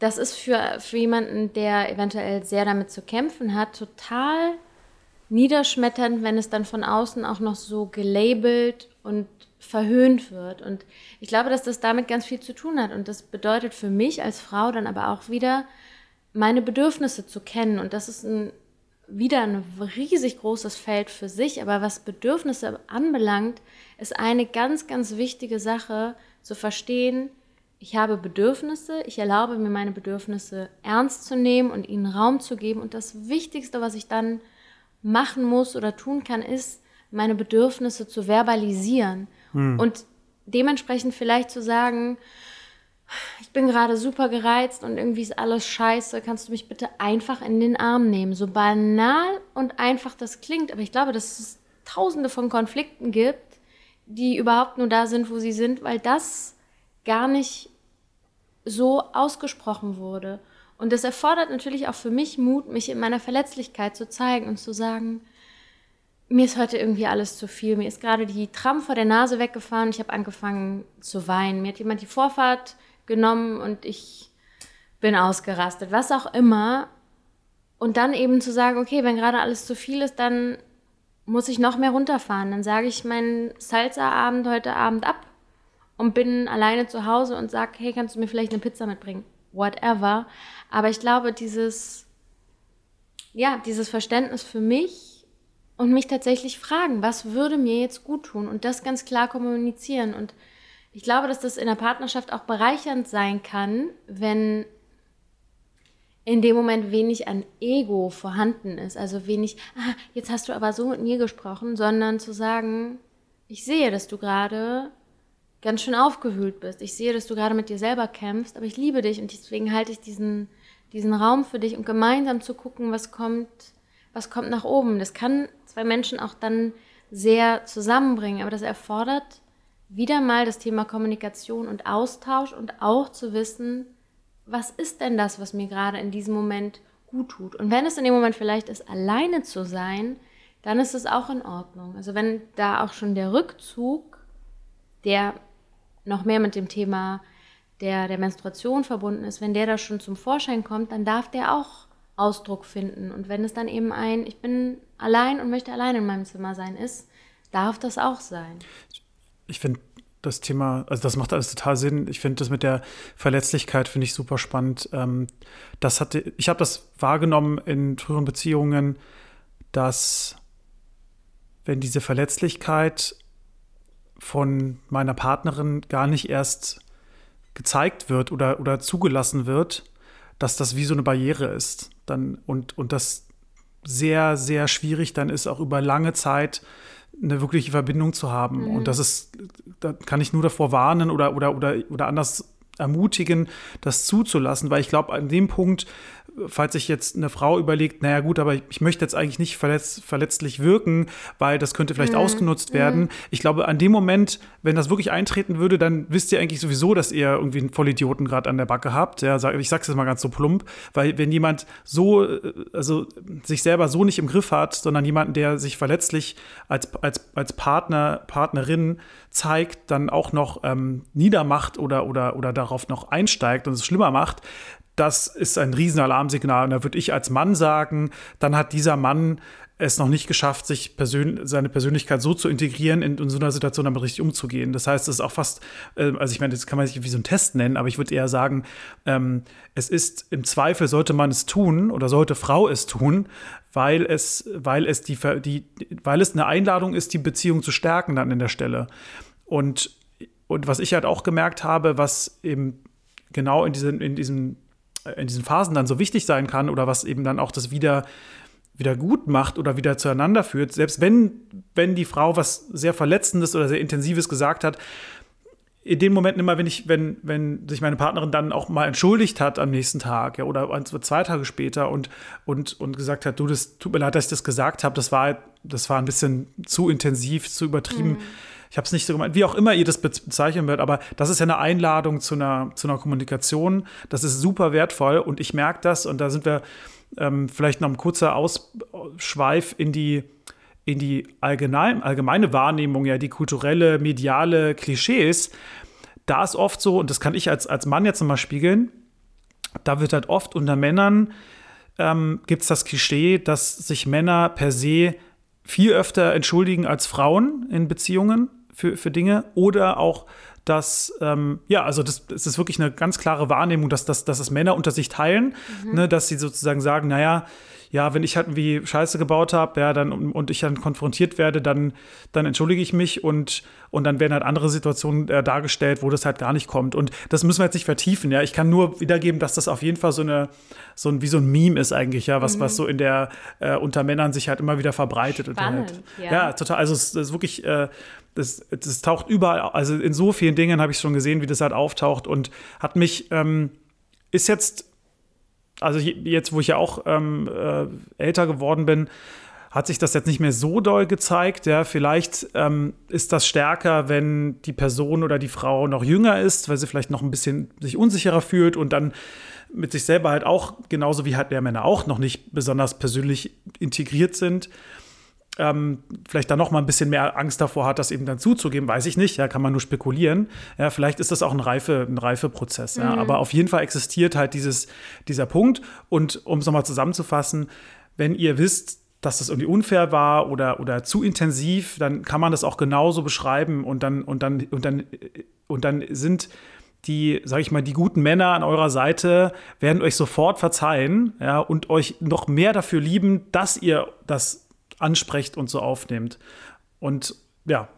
Das ist für, für jemanden, der eventuell sehr damit zu kämpfen hat, total niederschmetternd, wenn es dann von außen auch noch so gelabelt und verhöhnt wird. Und ich glaube, dass das damit ganz viel zu tun hat. Und das bedeutet für mich als Frau dann aber auch wieder, meine Bedürfnisse zu kennen. Und das ist ein, wieder ein riesig großes Feld für sich. Aber was Bedürfnisse anbelangt, ist eine ganz, ganz wichtige Sache zu verstehen. Ich habe Bedürfnisse, ich erlaube mir meine Bedürfnisse ernst zu nehmen und ihnen Raum zu geben. Und das Wichtigste, was ich dann machen muss oder tun kann, ist, meine Bedürfnisse zu verbalisieren hm. und dementsprechend vielleicht zu sagen, ich bin gerade super gereizt und irgendwie ist alles scheiße, kannst du mich bitte einfach in den Arm nehmen? So banal und einfach das klingt, aber ich glaube, dass es tausende von Konflikten gibt, die überhaupt nur da sind, wo sie sind, weil das gar nicht so ausgesprochen wurde. Und das erfordert natürlich auch für mich Mut, mich in meiner Verletzlichkeit zu zeigen und zu sagen, mir ist heute irgendwie alles zu viel. Mir ist gerade die Tram vor der Nase weggefahren. Ich habe angefangen zu weinen. Mir hat jemand die Vorfahrt genommen und ich bin ausgerastet. Was auch immer. Und dann eben zu sagen, okay, wenn gerade alles zu viel ist, dann muss ich noch mehr runterfahren. Dann sage ich meinen Salsa-Abend heute Abend ab und bin alleine zu Hause und sage, hey, kannst du mir vielleicht eine Pizza mitbringen? Whatever. Aber ich glaube, dieses, ja, dieses Verständnis für mich und mich tatsächlich fragen, was würde mir jetzt gut tun und das ganz klar kommunizieren. Und ich glaube, dass das in der Partnerschaft auch bereichernd sein kann, wenn in dem Moment wenig an Ego vorhanden ist. Also wenig, ah, jetzt hast du aber so mit mir gesprochen, sondern zu sagen, ich sehe, dass du gerade ganz schön aufgewühlt bist. Ich sehe, dass du gerade mit dir selber kämpfst, aber ich liebe dich und deswegen halte ich diesen, diesen Raum für dich und gemeinsam zu gucken, was kommt, was kommt nach oben. Das kann zwei Menschen auch dann sehr zusammenbringen, aber das erfordert wieder mal das Thema Kommunikation und Austausch und auch zu wissen, was ist denn das, was mir gerade in diesem Moment gut tut. Und wenn es in dem Moment vielleicht ist, alleine zu sein, dann ist es auch in Ordnung. Also wenn da auch schon der Rückzug, der noch mehr mit dem Thema der, der Menstruation verbunden ist, wenn der da schon zum Vorschein kommt, dann darf der auch Ausdruck finden. Und wenn es dann eben ein, ich bin allein und möchte allein in meinem Zimmer sein, ist, darf das auch sein. Ich finde das Thema, also das macht alles total Sinn. Ich finde das mit der Verletzlichkeit finde ich super spannend. Ähm, das hatte, ich habe das wahrgenommen in früheren Beziehungen, dass wenn diese Verletzlichkeit von meiner Partnerin gar nicht erst gezeigt wird oder, oder zugelassen wird, dass das wie so eine Barriere ist. Dann, und, und das sehr, sehr schwierig dann ist, auch über lange Zeit eine wirkliche Verbindung zu haben. Mhm. Und das ist, da kann ich nur davor warnen oder, oder, oder, oder anders ermutigen, das zuzulassen, weil ich glaube, an dem Punkt falls sich jetzt eine Frau überlegt, naja gut, aber ich möchte jetzt eigentlich nicht verletz, verletzlich wirken, weil das könnte vielleicht mhm. ausgenutzt werden. Mhm. Ich glaube, an dem Moment, wenn das wirklich eintreten würde, dann wisst ihr eigentlich sowieso, dass ihr irgendwie einen Vollidioten gerade an der Backe habt. Ja, ich sag's jetzt mal ganz so plump, weil wenn jemand so, äh, also sich selber so nicht im Griff hat, sondern jemanden, der sich verletzlich als, als, als Partner, Partnerin zeigt, dann auch noch ähm, niedermacht oder, oder, oder darauf noch einsteigt und es schlimmer macht, das ist ein Riesenalarmsignal. Und da würde ich als Mann sagen, dann hat dieser Mann es noch nicht geschafft, sich persön seine Persönlichkeit so zu integrieren, in, in, so einer Situation damit richtig umzugehen. Das heißt, es ist auch fast, äh, also ich meine, das kann man sich wie so ein Test nennen, aber ich würde eher sagen, ähm, es ist im Zweifel sollte man es tun oder sollte Frau es tun, weil es, weil es die, die, weil es eine Einladung ist, die Beziehung zu stärken dann in der Stelle. Und, und was ich halt auch gemerkt habe, was eben genau in diesen, in diesen, äh, in diesen Phasen dann so wichtig sein kann oder was eben dann auch das wieder wieder gut macht oder wieder zueinander führt, selbst wenn, wenn die Frau was sehr Verletzendes oder sehr Intensives gesagt hat, in den Momenten immer, wenn ich, wenn, wenn sich meine Partnerin dann auch mal entschuldigt hat am nächsten Tag ja, oder zwei Tage später und, und, und gesagt hat, du, das tut mir leid, dass ich das gesagt habe, das war, das war ein bisschen zu intensiv, zu übertrieben. Mhm. Ich habe es nicht so gemeint, wie auch immer ihr das bezeichnen wird, aber das ist ja eine Einladung zu einer, zu einer Kommunikation. Das ist super wertvoll und ich merke das und da sind wir ähm, vielleicht noch ein kurzer Ausschweif in die in die allgemein, allgemeine Wahrnehmung, ja, die kulturelle, mediale Klischees, da ist oft so, und das kann ich als, als Mann jetzt nochmal spiegeln, da wird halt oft unter Männern ähm, gibt es das Klischee, dass sich Männer per se viel öfter entschuldigen als Frauen in Beziehungen für, für Dinge oder auch dass, ähm, ja, also das, das, ist wirklich eine ganz klare Wahrnehmung, dass, dass, dass es Männer unter sich teilen, mhm. ne, dass sie sozusagen sagen, naja, ja, wenn ich halt irgendwie Scheiße gebaut habe, ja, dann und ich dann konfrontiert werde, dann, dann entschuldige ich mich und, und dann werden halt andere Situationen äh, dargestellt, wo das halt gar nicht kommt. Und das müssen wir jetzt nicht vertiefen, ja. Ich kann nur wiedergeben, dass das auf jeden Fall so eine, so ein, wie so ein Meme ist eigentlich, ja, was, mhm. was so in der, äh, unter Männern sich halt immer wieder verbreitet. Spannend, und halt, ja. ja. total. Also es, es ist wirklich, äh, das, das taucht überall, also in so vielen Dingen habe ich schon gesehen, wie das halt auftaucht und hat mich, ähm, ist jetzt also jetzt, wo ich ja auch ähm, äh, älter geworden bin, hat sich das jetzt nicht mehr so doll gezeigt. Ja, vielleicht ähm, ist das stärker, wenn die Person oder die Frau noch jünger ist, weil sie vielleicht noch ein bisschen sich unsicherer fühlt und dann mit sich selber halt auch, genauso wie halt der Männer auch, noch nicht besonders persönlich integriert sind ähm, vielleicht da noch mal ein bisschen mehr Angst davor hat, das eben dann zuzugeben, weiß ich nicht, ja, kann man nur spekulieren. Ja, vielleicht ist das auch ein reife, ein reife Prozess. Ja, mhm. aber auf jeden Fall existiert halt dieses, dieser Punkt. Und um es nochmal zusammenzufassen, wenn ihr wisst, dass das irgendwie unfair war oder, oder zu intensiv, dann kann man das auch genauso beschreiben und dann, und dann, und dann, und dann sind die, sage ich mal, die guten Männer an eurer Seite werden euch sofort verzeihen, ja, und euch noch mehr dafür lieben, dass ihr das ansprecht und so aufnehmt. Und ja,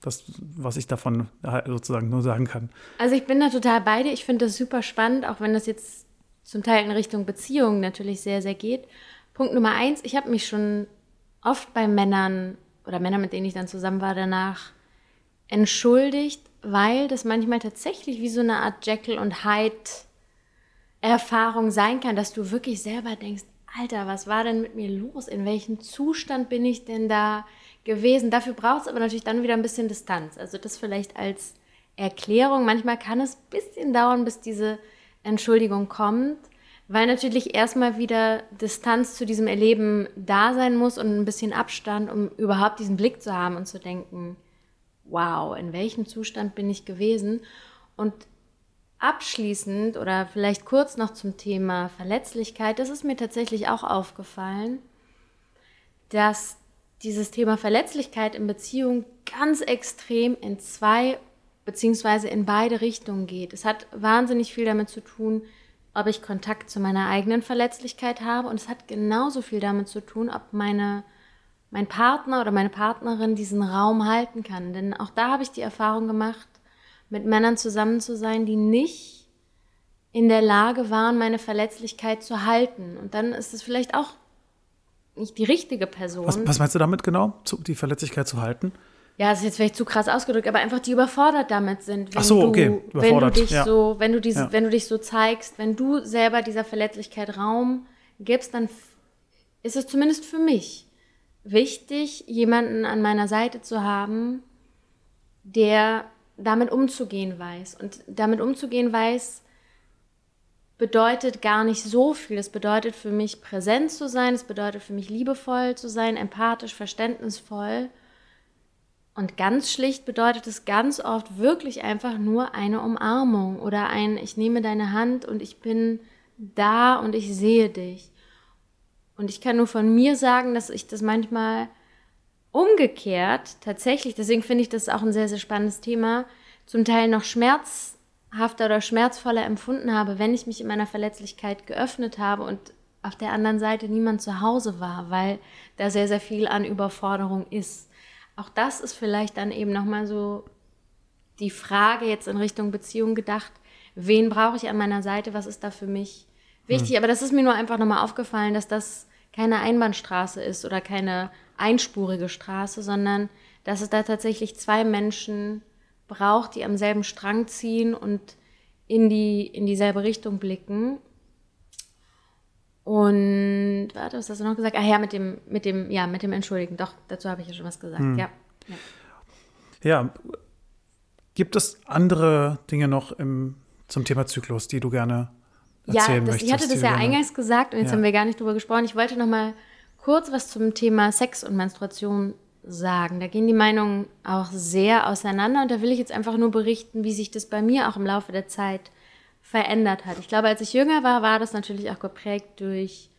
das, was ich davon sozusagen nur sagen kann. Also ich bin da total bei dir. Ich finde das super spannend, auch wenn das jetzt zum Teil in Richtung Beziehungen natürlich sehr, sehr geht. Punkt Nummer eins, ich habe mich schon oft bei Männern oder Männern, mit denen ich dann zusammen war, danach entschuldigt, weil das manchmal tatsächlich wie so eine Art Jekyll und Hyde Erfahrung sein kann, dass du wirklich selber denkst, Alter, was war denn mit mir los? In welchem Zustand bin ich denn da gewesen? Dafür braucht es aber natürlich dann wieder ein bisschen Distanz. Also das vielleicht als Erklärung. Manchmal kann es ein bisschen dauern, bis diese Entschuldigung kommt, weil natürlich erstmal wieder Distanz zu diesem Erleben da sein muss und ein bisschen Abstand, um überhaupt diesen Blick zu haben und zu denken, wow, in welchem Zustand bin ich gewesen? Und Abschließend oder vielleicht kurz noch zum Thema Verletzlichkeit, das ist mir tatsächlich auch aufgefallen, dass dieses Thema Verletzlichkeit in Beziehung ganz extrem in zwei beziehungsweise in beide Richtungen geht. Es hat wahnsinnig viel damit zu tun, ob ich Kontakt zu meiner eigenen Verletzlichkeit habe und es hat genauso viel damit zu tun, ob meine, mein Partner oder meine Partnerin diesen Raum halten kann. Denn auch da habe ich die Erfahrung gemacht, mit Männern zusammen zu sein, die nicht in der Lage waren, meine Verletzlichkeit zu halten. Und dann ist es vielleicht auch nicht die richtige Person. Was, was meinst du damit genau, die Verletzlichkeit zu halten? Ja, das ist jetzt vielleicht zu krass ausgedrückt, aber einfach die überfordert damit sind. Ach so, okay, du, wenn du dich ja. so, wenn du diese, ja. wenn du dich so zeigst, wenn du selber dieser Verletzlichkeit Raum gibst, dann ist es zumindest für mich wichtig, jemanden an meiner Seite zu haben, der damit umzugehen weiß. Und damit umzugehen weiß, bedeutet gar nicht so viel. Es bedeutet für mich präsent zu sein, es bedeutet für mich liebevoll zu sein, empathisch, verständnisvoll. Und ganz schlicht bedeutet es ganz oft wirklich einfach nur eine Umarmung oder ein Ich nehme deine Hand und ich bin da und ich sehe dich. Und ich kann nur von mir sagen, dass ich das manchmal Umgekehrt, tatsächlich, deswegen finde ich das auch ein sehr, sehr spannendes Thema, zum Teil noch schmerzhafter oder schmerzvoller empfunden habe, wenn ich mich in meiner Verletzlichkeit geöffnet habe und auf der anderen Seite niemand zu Hause war, weil da sehr, sehr viel an Überforderung ist. Auch das ist vielleicht dann eben nochmal so die Frage jetzt in Richtung Beziehung gedacht, wen brauche ich an meiner Seite, was ist da für mich wichtig. Hm. Aber das ist mir nur einfach nochmal aufgefallen, dass das keine Einbahnstraße ist oder keine einspurige Straße, sondern dass es da tatsächlich zwei Menschen braucht, die am selben Strang ziehen und in, die, in dieselbe Richtung blicken. Und warte, was hast du noch gesagt? Ah ja, mit dem, mit dem, ja, mit dem Entschuldigen. Doch, dazu habe ich ja schon was gesagt. Hm. Ja. ja. Ja. Gibt es andere Dinge noch im, zum Thema Zyklus, die du gerne erzählen ja, das, ich hatte das ja eingangs gesagt und jetzt ja. haben wir gar nicht drüber gesprochen. Ich wollte noch mal kurz was zum Thema Sex und Menstruation sagen. Da gehen die Meinungen auch sehr auseinander und da will ich jetzt einfach nur berichten, wie sich das bei mir auch im Laufe der Zeit verändert hat. Ich glaube, als ich jünger war, war das natürlich auch geprägt durch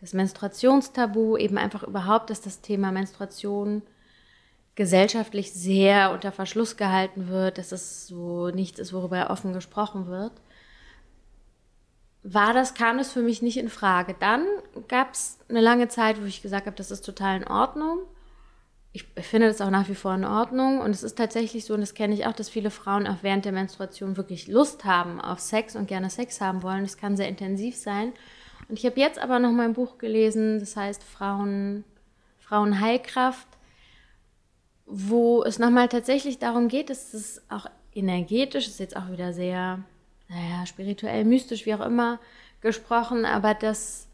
das Menstruationstabu, eben einfach überhaupt, dass das Thema Menstruation gesellschaftlich sehr unter Verschluss gehalten wird, dass es so nichts ist, worüber offen gesprochen wird war das, kam das für mich nicht in Frage. Dann gab es eine lange Zeit, wo ich gesagt habe, das ist total in Ordnung. Ich finde das auch nach wie vor in Ordnung. Und es ist tatsächlich so, und das kenne ich auch, dass viele Frauen auch während der Menstruation wirklich Lust haben auf Sex und gerne Sex haben wollen. Das kann sehr intensiv sein. Und ich habe jetzt aber noch mein Buch gelesen, das heißt Frauen, Frauenheilkraft, wo es nochmal tatsächlich darum geht, dass es auch energetisch, ist jetzt auch wieder sehr naja, spirituell, mystisch, wie auch immer gesprochen, aber dass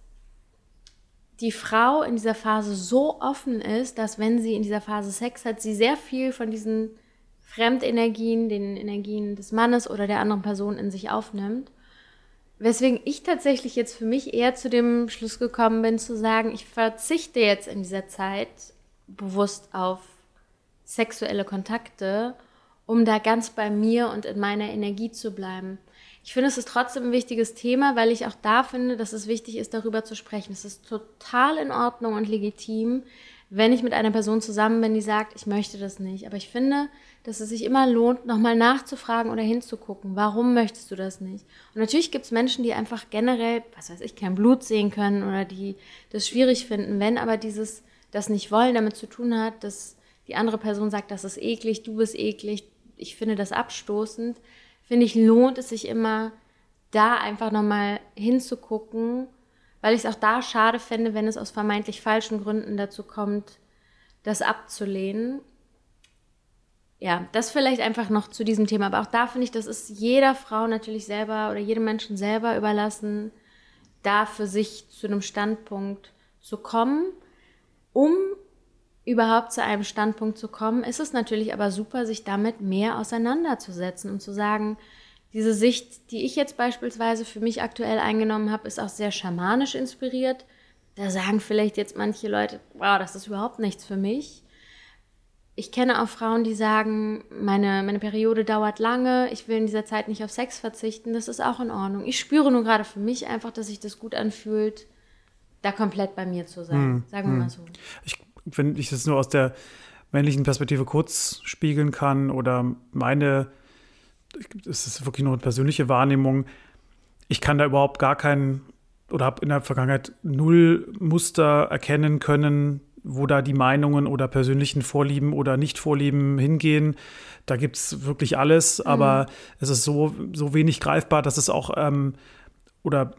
die Frau in dieser Phase so offen ist, dass wenn sie in dieser Phase Sex hat, sie sehr viel von diesen Fremdenergien, den Energien des Mannes oder der anderen Person in sich aufnimmt. Weswegen ich tatsächlich jetzt für mich eher zu dem Schluss gekommen bin, zu sagen, ich verzichte jetzt in dieser Zeit bewusst auf sexuelle Kontakte, um da ganz bei mir und in meiner Energie zu bleiben. Ich finde, es ist trotzdem ein wichtiges Thema, weil ich auch da finde, dass es wichtig ist, darüber zu sprechen. Es ist total in Ordnung und legitim, wenn ich mit einer Person zusammen bin, die sagt, ich möchte das nicht. Aber ich finde, dass es sich immer lohnt, nochmal nachzufragen oder hinzugucken, warum möchtest du das nicht? Und natürlich gibt es Menschen, die einfach generell, was weiß ich, kein Blut sehen können oder die das schwierig finden. Wenn aber dieses, das nicht wollen, damit zu tun hat, dass die andere Person sagt, das ist eklig, du bist eklig, ich finde das abstoßend, finde ich, lohnt es sich immer, da einfach nochmal hinzugucken, weil ich es auch da schade fände, wenn es aus vermeintlich falschen Gründen dazu kommt, das abzulehnen. Ja, das vielleicht einfach noch zu diesem Thema. Aber auch da finde ich, das ist jeder Frau natürlich selber oder jedem Menschen selber überlassen, da für sich zu einem Standpunkt zu kommen, um überhaupt zu einem Standpunkt zu kommen, ist es natürlich aber super, sich damit mehr auseinanderzusetzen und zu sagen, diese Sicht, die ich jetzt beispielsweise für mich aktuell eingenommen habe, ist auch sehr schamanisch inspiriert. Da sagen vielleicht jetzt manche Leute, wow, das ist überhaupt nichts für mich. Ich kenne auch Frauen, die sagen, meine, meine Periode dauert lange, ich will in dieser Zeit nicht auf Sex verzichten, das ist auch in Ordnung. Ich spüre nur gerade für mich einfach, dass sich das gut anfühlt, da komplett bei mir zu sein. Hm, sagen wir hm. mal so. Ich wenn ich das nur aus der männlichen Perspektive kurz spiegeln kann oder meine, es ist wirklich nur eine persönliche Wahrnehmung, ich kann da überhaupt gar keinen oder habe in der Vergangenheit null Muster erkennen können, wo da die Meinungen oder persönlichen Vorlieben oder Nicht-Vorlieben hingehen. Da gibt es wirklich alles, mhm. aber es ist so, so wenig greifbar, dass es auch ähm, oder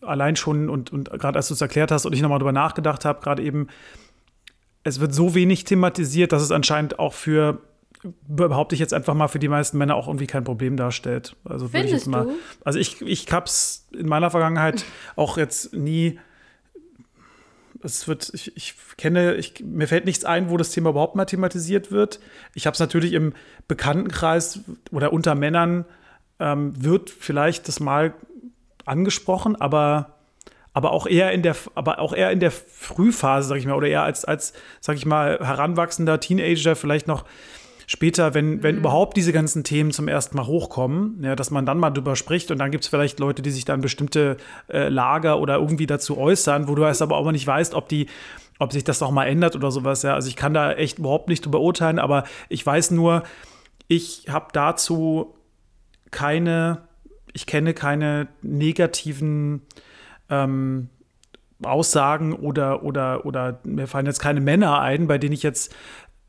allein schon und, und gerade als du es erklärt hast und ich nochmal drüber nachgedacht habe, gerade eben, es wird so wenig thematisiert, dass es anscheinend auch für behaupte ich jetzt einfach mal für die meisten Männer auch irgendwie kein Problem darstellt. Also Findest ich jetzt mal, du? Also ich, ich hab's in meiner Vergangenheit auch jetzt nie. Es wird, ich, ich kenne, ich, mir fällt nichts ein, wo das Thema überhaupt mal thematisiert wird. Ich habe es natürlich im Bekanntenkreis oder unter Männern ähm, wird vielleicht das mal angesprochen, aber aber auch eher in der, aber auch eher in der Frühphase, sag ich mal, oder eher als, als, sag ich mal, heranwachsender Teenager, vielleicht noch später, wenn, wenn mhm. überhaupt diese ganzen Themen zum ersten Mal hochkommen, ja, dass man dann mal drüber spricht und dann gibt es vielleicht Leute, die sich dann bestimmte äh, Lager oder irgendwie dazu äußern, wo du es aber auch nicht weißt, ob die, ob sich das noch mal ändert oder sowas. Ja, also ich kann da echt überhaupt nicht drüber urteilen, aber ich weiß nur, ich habe dazu keine, ich kenne keine negativen ähm, Aussagen oder, oder, oder mir fallen jetzt keine Männer ein, bei denen ich jetzt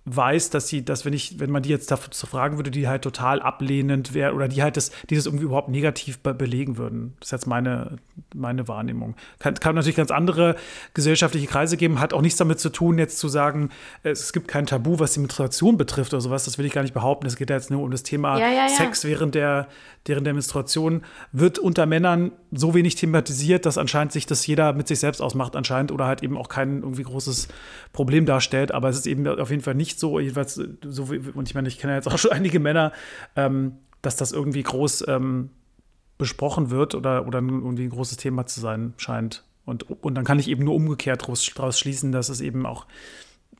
weiß, dass sie, dass wenn ich, wenn man die jetzt dazu fragen würde, die halt total ablehnend wäre oder die halt das, die das irgendwie überhaupt negativ be belegen würden. Das ist jetzt meine, meine Wahrnehmung. Kann, kann natürlich ganz andere gesellschaftliche Kreise geben, hat auch nichts damit zu tun, jetzt zu sagen, es gibt kein Tabu, was die Menstruation betrifft oder sowas. Das will ich gar nicht behaupten. Es geht ja jetzt nur um das Thema Ja, ja, ja. Sex während der, während der Menstruation. Wird unter Männern so wenig thematisiert, dass anscheinend sich das jeder mit sich selbst ausmacht, anscheinend, oder halt eben auch kein irgendwie großes Problem darstellt. Aber es ist eben auf jeden Fall nicht so, jedenfalls so wie, und ich meine, ich kenne ja jetzt auch schon einige Männer, ähm, dass das irgendwie groß ähm, besprochen wird oder, oder irgendwie ein großes Thema zu sein scheint. Und, und dann kann ich eben nur umgekeht daraus, schließen, dass es eben auch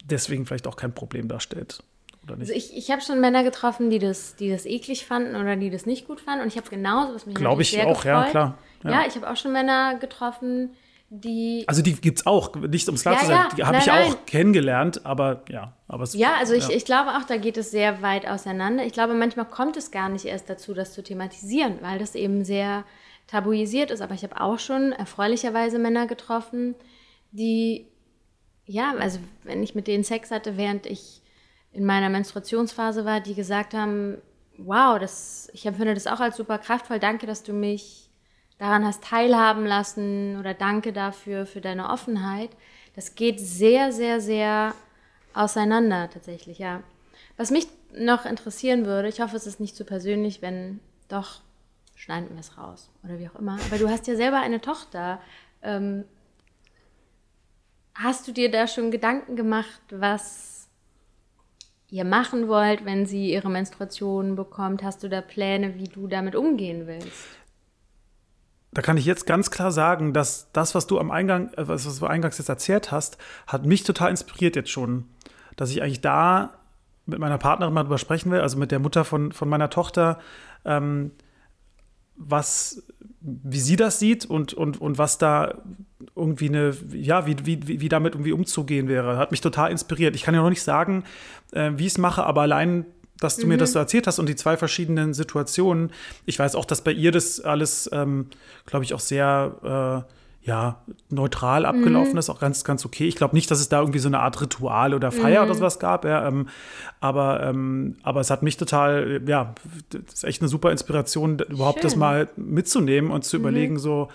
deswegen vielleicht auch kein Problem darstellt. Oder nicht? Also ich, ich habe schon Männer getroffen, die das, die das eklig fanden oder die das nicht gut fanden. Und ich habe genauso, was mich Glaube ich sehr auch, ja, gefreut. klar. Ja, Ja. ich habe auch schon Männer getroffen, die Also die gibt es auch, nicht um es klar Ja, zu sein, ja, die habe ich nein. auch kennengelernt, aber ja, aber es, Ja, also ich, ich glaube auch, da geht es sehr weit auseinander. Ich glaube, manchmal kommt es gar nicht erst dazu, das zu thematisieren, weil das eben sehr tabuisiert ist. Aber ich habe auch schon erfreulicherweise Männer getroffen, die, ja, also wenn ich mit denen Sex hatte, während ich in meiner Menstruationsphase war, die gesagt haben, wow, das, ich empfinde das auch als super kraftvoll. Danke, dass du mich daran hast teilhaben lassen oder danke dafür, für deine Offenheit. Das geht sehr, sehr, sehr auseinander tatsächlich, ja. Was mich noch interessieren würde, ich hoffe, es ist nicht zu persönlich, wenn doch, schneiden wir es raus oder wie auch immer. Aber du hast ja selber eine Tochter. Ähm, hast du dir da schon Gedanken gemacht, was ihr machen wollt, wenn sie ihre Menstruation bekommt? Hast du da Pläne, wie du damit umgehen willst? Da kann ich jetzt ganz klar sagen, dass das, was du am Eingang, äh, was, du eingangs jetzt erzählt hast, hat mich total inspiriert jetzt schon. Dass ich eigentlich da mit meiner Partnerin mal drüber sprechen will, also mit der Mutter von, von meiner Tochter, ähm, was, wie sie das sieht und, und, und was da irgendwie eine, ja, wie, wie, wie wie damit irgendwie umzugehen wäre. Hat mich total inspiriert. Ich kann ja noch nicht sagen, äh, wie ich es mache, aber allein, dass du mir das so erzählt hast und die zwei verschiedenen Situationen, ich weiß auch, dass bei ihr das alles, ähm, glaube ich, auch sehr, äh, ja, neutral abgelaufen ist, auch ganz, ganz okay. Ich glaube nicht, dass es da irgendwie so eine Art Ritual oder Feier oder sowas gab, ja, ähm, aber, ähm, aber es hat mich total, ja, das ist echt eine super Inspiration, überhaupt das Schön. mal mitzunehmen und zu überlegen, so,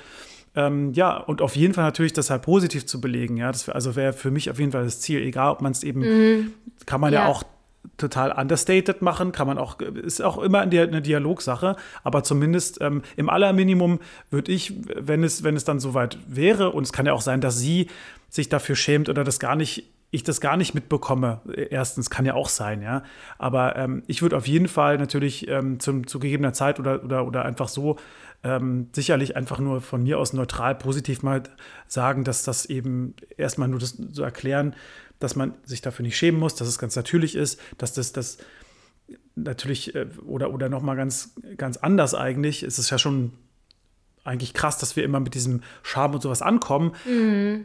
ähm, ja, und auf jeden Fall natürlich das halt positiv zu belegen, ja, das also wäre für mich auf jeden Fall das Ziel, egal ob man es eben, kann man ja. Ja. auch total understated machen, kann man auch, ist auch immer eine Dialogsache, aber zumindest ähm, im Allerminimum würde ich, wenn es, wenn es dann soweit wäre, und es kann ja auch sein, dass sie sich dafür schämt oder das gar nicht, ich das gar nicht mitbekomme. Erstens kann ja auch sein, ja. Aber ähm, ich würde auf jeden Fall natürlich ähm, zum, zu gegebener Zeit oder, oder, oder einfach so ähm, sicherlich einfach nur von mir aus neutral positiv mal sagen, dass das eben erstmal nur das zu erklären, dass man sich dafür nicht schämen muss, dass es ganz natürlich ist, dass das, das natürlich äh, oder, oder nochmal ganz, ganz anders eigentlich, ist es ja schon eigentlich krass, dass wir immer mit diesem Scham und sowas ankommen,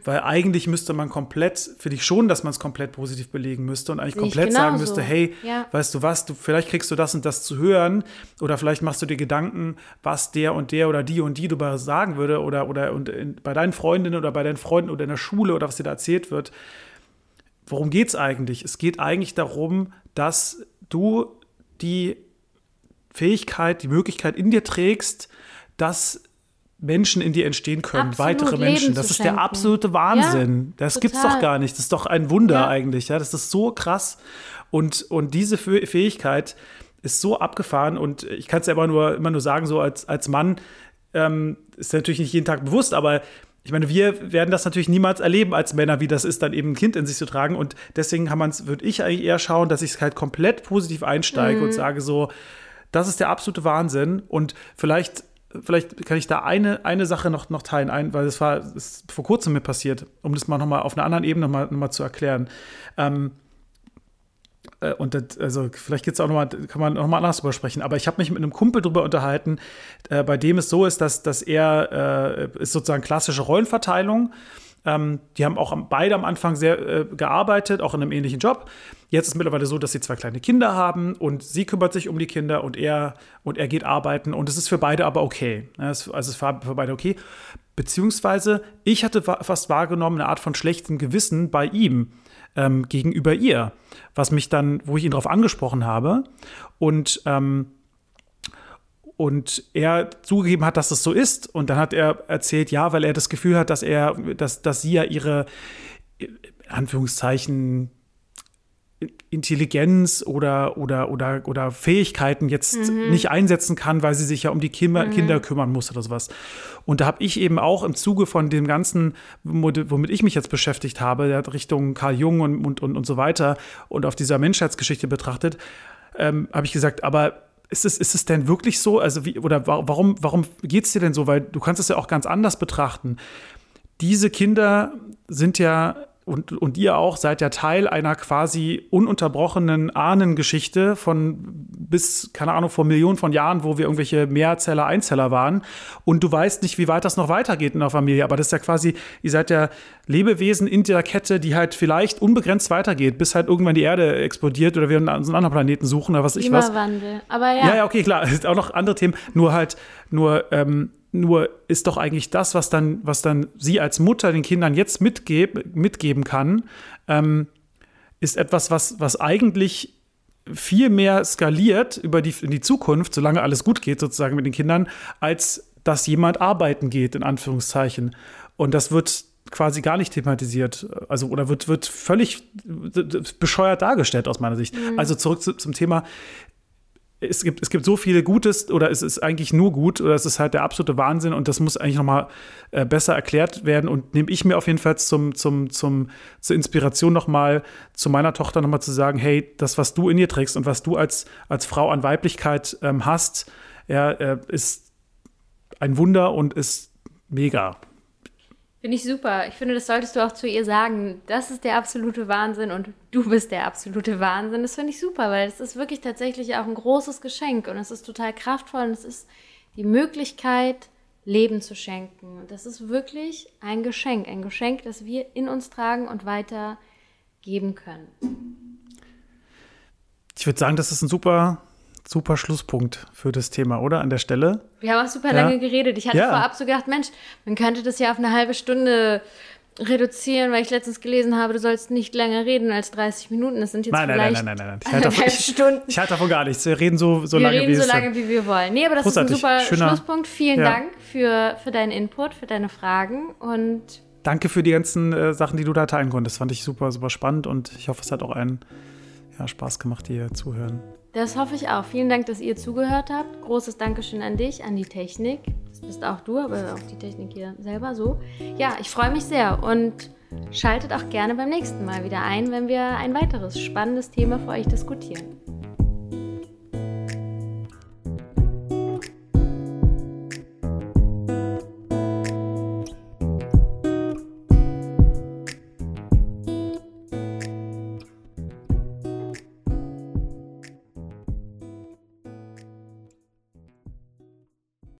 weil eigentlich müsste man komplett, finde ich schon, dass man es komplett positiv belegen müsste und eigentlich komplett sagen genauso. müsste, hey, Ja. weißt du was, du, vielleicht kriegst du das und das zu hören oder vielleicht machst du dir Gedanken, was der und der oder die und die darüber sagen würde oder, oder und in, bei deinen Freundinnen oder bei deinen Freunden oder in der Schule oder was dir da erzählt wird. Worum geht es eigentlich? Es geht eigentlich darum, dass du die Fähigkeit, die Möglichkeit in dir trägst, dass Menschen in dir entstehen können, Absolut weitere Leben Menschen. Das ist schenken. der absolute Wahnsinn. das total. gibt's doch gar nicht. Das ist doch ein Wunder Ja. eigentlich. Ja, das ist so krass. Und, und diese Fäh- Fähigkeit ist so abgefahren. Und ich kann es ja immer nur, immer nur sagen, so als, als Mann ähm, ist natürlich nicht jeden Tag bewusst, aber ich meine, wir werden das natürlich niemals erleben als Männer, wie das ist, dann eben ein Kind in sich zu tragen. Und deswegen kann man's, würde ich eigentlich eher schauen, dass ich halt komplett positiv einsteige und sage so, das ist der absolute Wahnsinn. Und vielleicht, vielleicht kann ich da eine, eine Sache noch, noch teilen, ein, weil das war das ist vor kurzem mir passiert, um das mal nochmal auf einer anderen Ebene nochmal noch mal zu erklären. Ähm, äh, und das, also vielleicht geht's auch noch mal, kann man noch mal anders drüber sprechen. Aber ich habe mich mit einem Kumpel drüber unterhalten, äh, bei dem es so ist, dass, dass er äh, ist sozusagen klassische Rollenverteilung. Ähm, die haben auch am, beide am Anfang sehr äh, gearbeitet, auch in einem ähnlichen Job. Jetzt ist es mittlerweile so, dass sie zwei kleine Kinder haben und sie kümmert sich um die Kinder und er und er geht arbeiten und es ist für beide aber okay. Also es ist für beide okay. Beziehungsweise ich hatte fast wahrgenommen eine Art von schlechtem Gewissen bei ihm, ähm, gegenüber ihr, was mich dann, wo ich ihn darauf angesprochen habe und ähm, und er zugegeben hat, dass es so ist. Und dann hat er erzählt, ja, weil er das Gefühl hat, dass er, dass, dass sie ja ihre Anführungszeichen Intelligenz oder, oder, oder, oder Fähigkeiten jetzt mhm. nicht einsetzen kann, weil sie sich ja um die Kinder, mhm. Kinder kümmern muss oder sowas. Und da habe ich eben auch im Zuge von dem Ganzen, womit ich mich jetzt beschäftigt habe, der Richtung Karl Jung und, und, und, und so weiter und auf dieser Menschheitsgeschichte betrachtet, ähm, habe ich gesagt, aber ist es, ist es denn wirklich so? Also wie, oder warum, warum geht es dir denn so? Weil du kannst es ja auch ganz anders betrachten. Diese Kinder sind ja und, und ihr auch seid ja Teil einer quasi ununterbrochenen Ahnengeschichte von bis, keine Ahnung, vor Millionen von Jahren, wo wir irgendwelche Mehrzeller, Einzeller waren. Und du weißt nicht, wie weit das noch weitergeht in der Familie. Aber das ist ja quasi, ihr seid ja Lebewesen in der Kette, die halt vielleicht unbegrenzt weitergeht, bis halt irgendwann die Erde explodiert oder wir einen anderen Planeten suchen oder was ich was. Klimawandel. Aber ja. Ja, ja, okay, klar. Auch noch andere Themen. Nur halt, nur, ähm, nur ist doch eigentlich das, was dann, was dann sie als Mutter den Kindern jetzt mitgeb, mitgeben kann, ähm, ist etwas, was, was eigentlich viel mehr skaliert über die, in die Zukunft, solange alles gut geht, sozusagen mit den Kindern, als dass jemand arbeiten geht, in Anführungszeichen. Und das wird quasi gar nicht thematisiert, also oder wird, wird völlig bescheuert dargestellt aus meiner Sicht. Mhm. Also zurück zu, zum Thema, es gibt, es gibt so viel Gutes oder es ist eigentlich nur gut oder es ist halt der absolute Wahnsinn und das muss eigentlich nochmal äh, besser erklärt werden und nehme ich mir auf jeden Fall zum, zum, zum, zur Inspiration nochmal zu meiner Tochter nochmal zu sagen, hey, das, was du in dir trägst und was du als, als Frau an Weiblichkeit ähm, hast, ja, äh, ist ein Wunder und ist mega. Finde ich super. Ich finde, das solltest du auch zu ihr sagen. Das ist der absolute Wahnsinn und du bist der absolute Wahnsinn. Das finde ich super, weil es ist wirklich tatsächlich auch ein großes Geschenk und es ist total kraftvoll und es ist die Möglichkeit, Leben zu schenken. Und das ist wirklich ein Geschenk, ein Geschenk, das wir in uns tragen und weitergeben können. Ich würde sagen, das ist ein super super Schlusspunkt für das Thema, oder? An der Stelle. Wir haben auch super ja. lange geredet. Ich hatte ja. vorab so gedacht, Mensch, man könnte das ja auf eine halbe Stunde reduzieren, weil ich letztens gelesen habe, du sollst nicht länger reden als 30 Minuten. Das sind jetzt nein, vielleicht nein, nein, nein, nein, nein. Ich halte, davon, ich, ich halte davon gar nichts. Wir reden so, so wir lange, reden wie so lange, wie wir wollen. Nee, aber das Großartig. ist ein super Schöner, Schlusspunkt. Vielen ja. Dank für, für deinen Input, für deine Fragen und Danke für die ganzen äh, Sachen, die du da teilen konntest. Fand ich super, super spannend und ich hoffe, es hat auch einen ja, Spaß gemacht, dir zuhören. Das hoffe ich auch. Vielen Dank, dass ihr zugehört habt. Großes Dankeschön an dich, an die Technik. Das bist auch du, aber auch die Technik hier selber so. Ja, ich freue mich sehr und schaltet auch gerne beim nächsten Mal wieder ein, wenn wir ein weiteres spannendes Thema für euch diskutieren.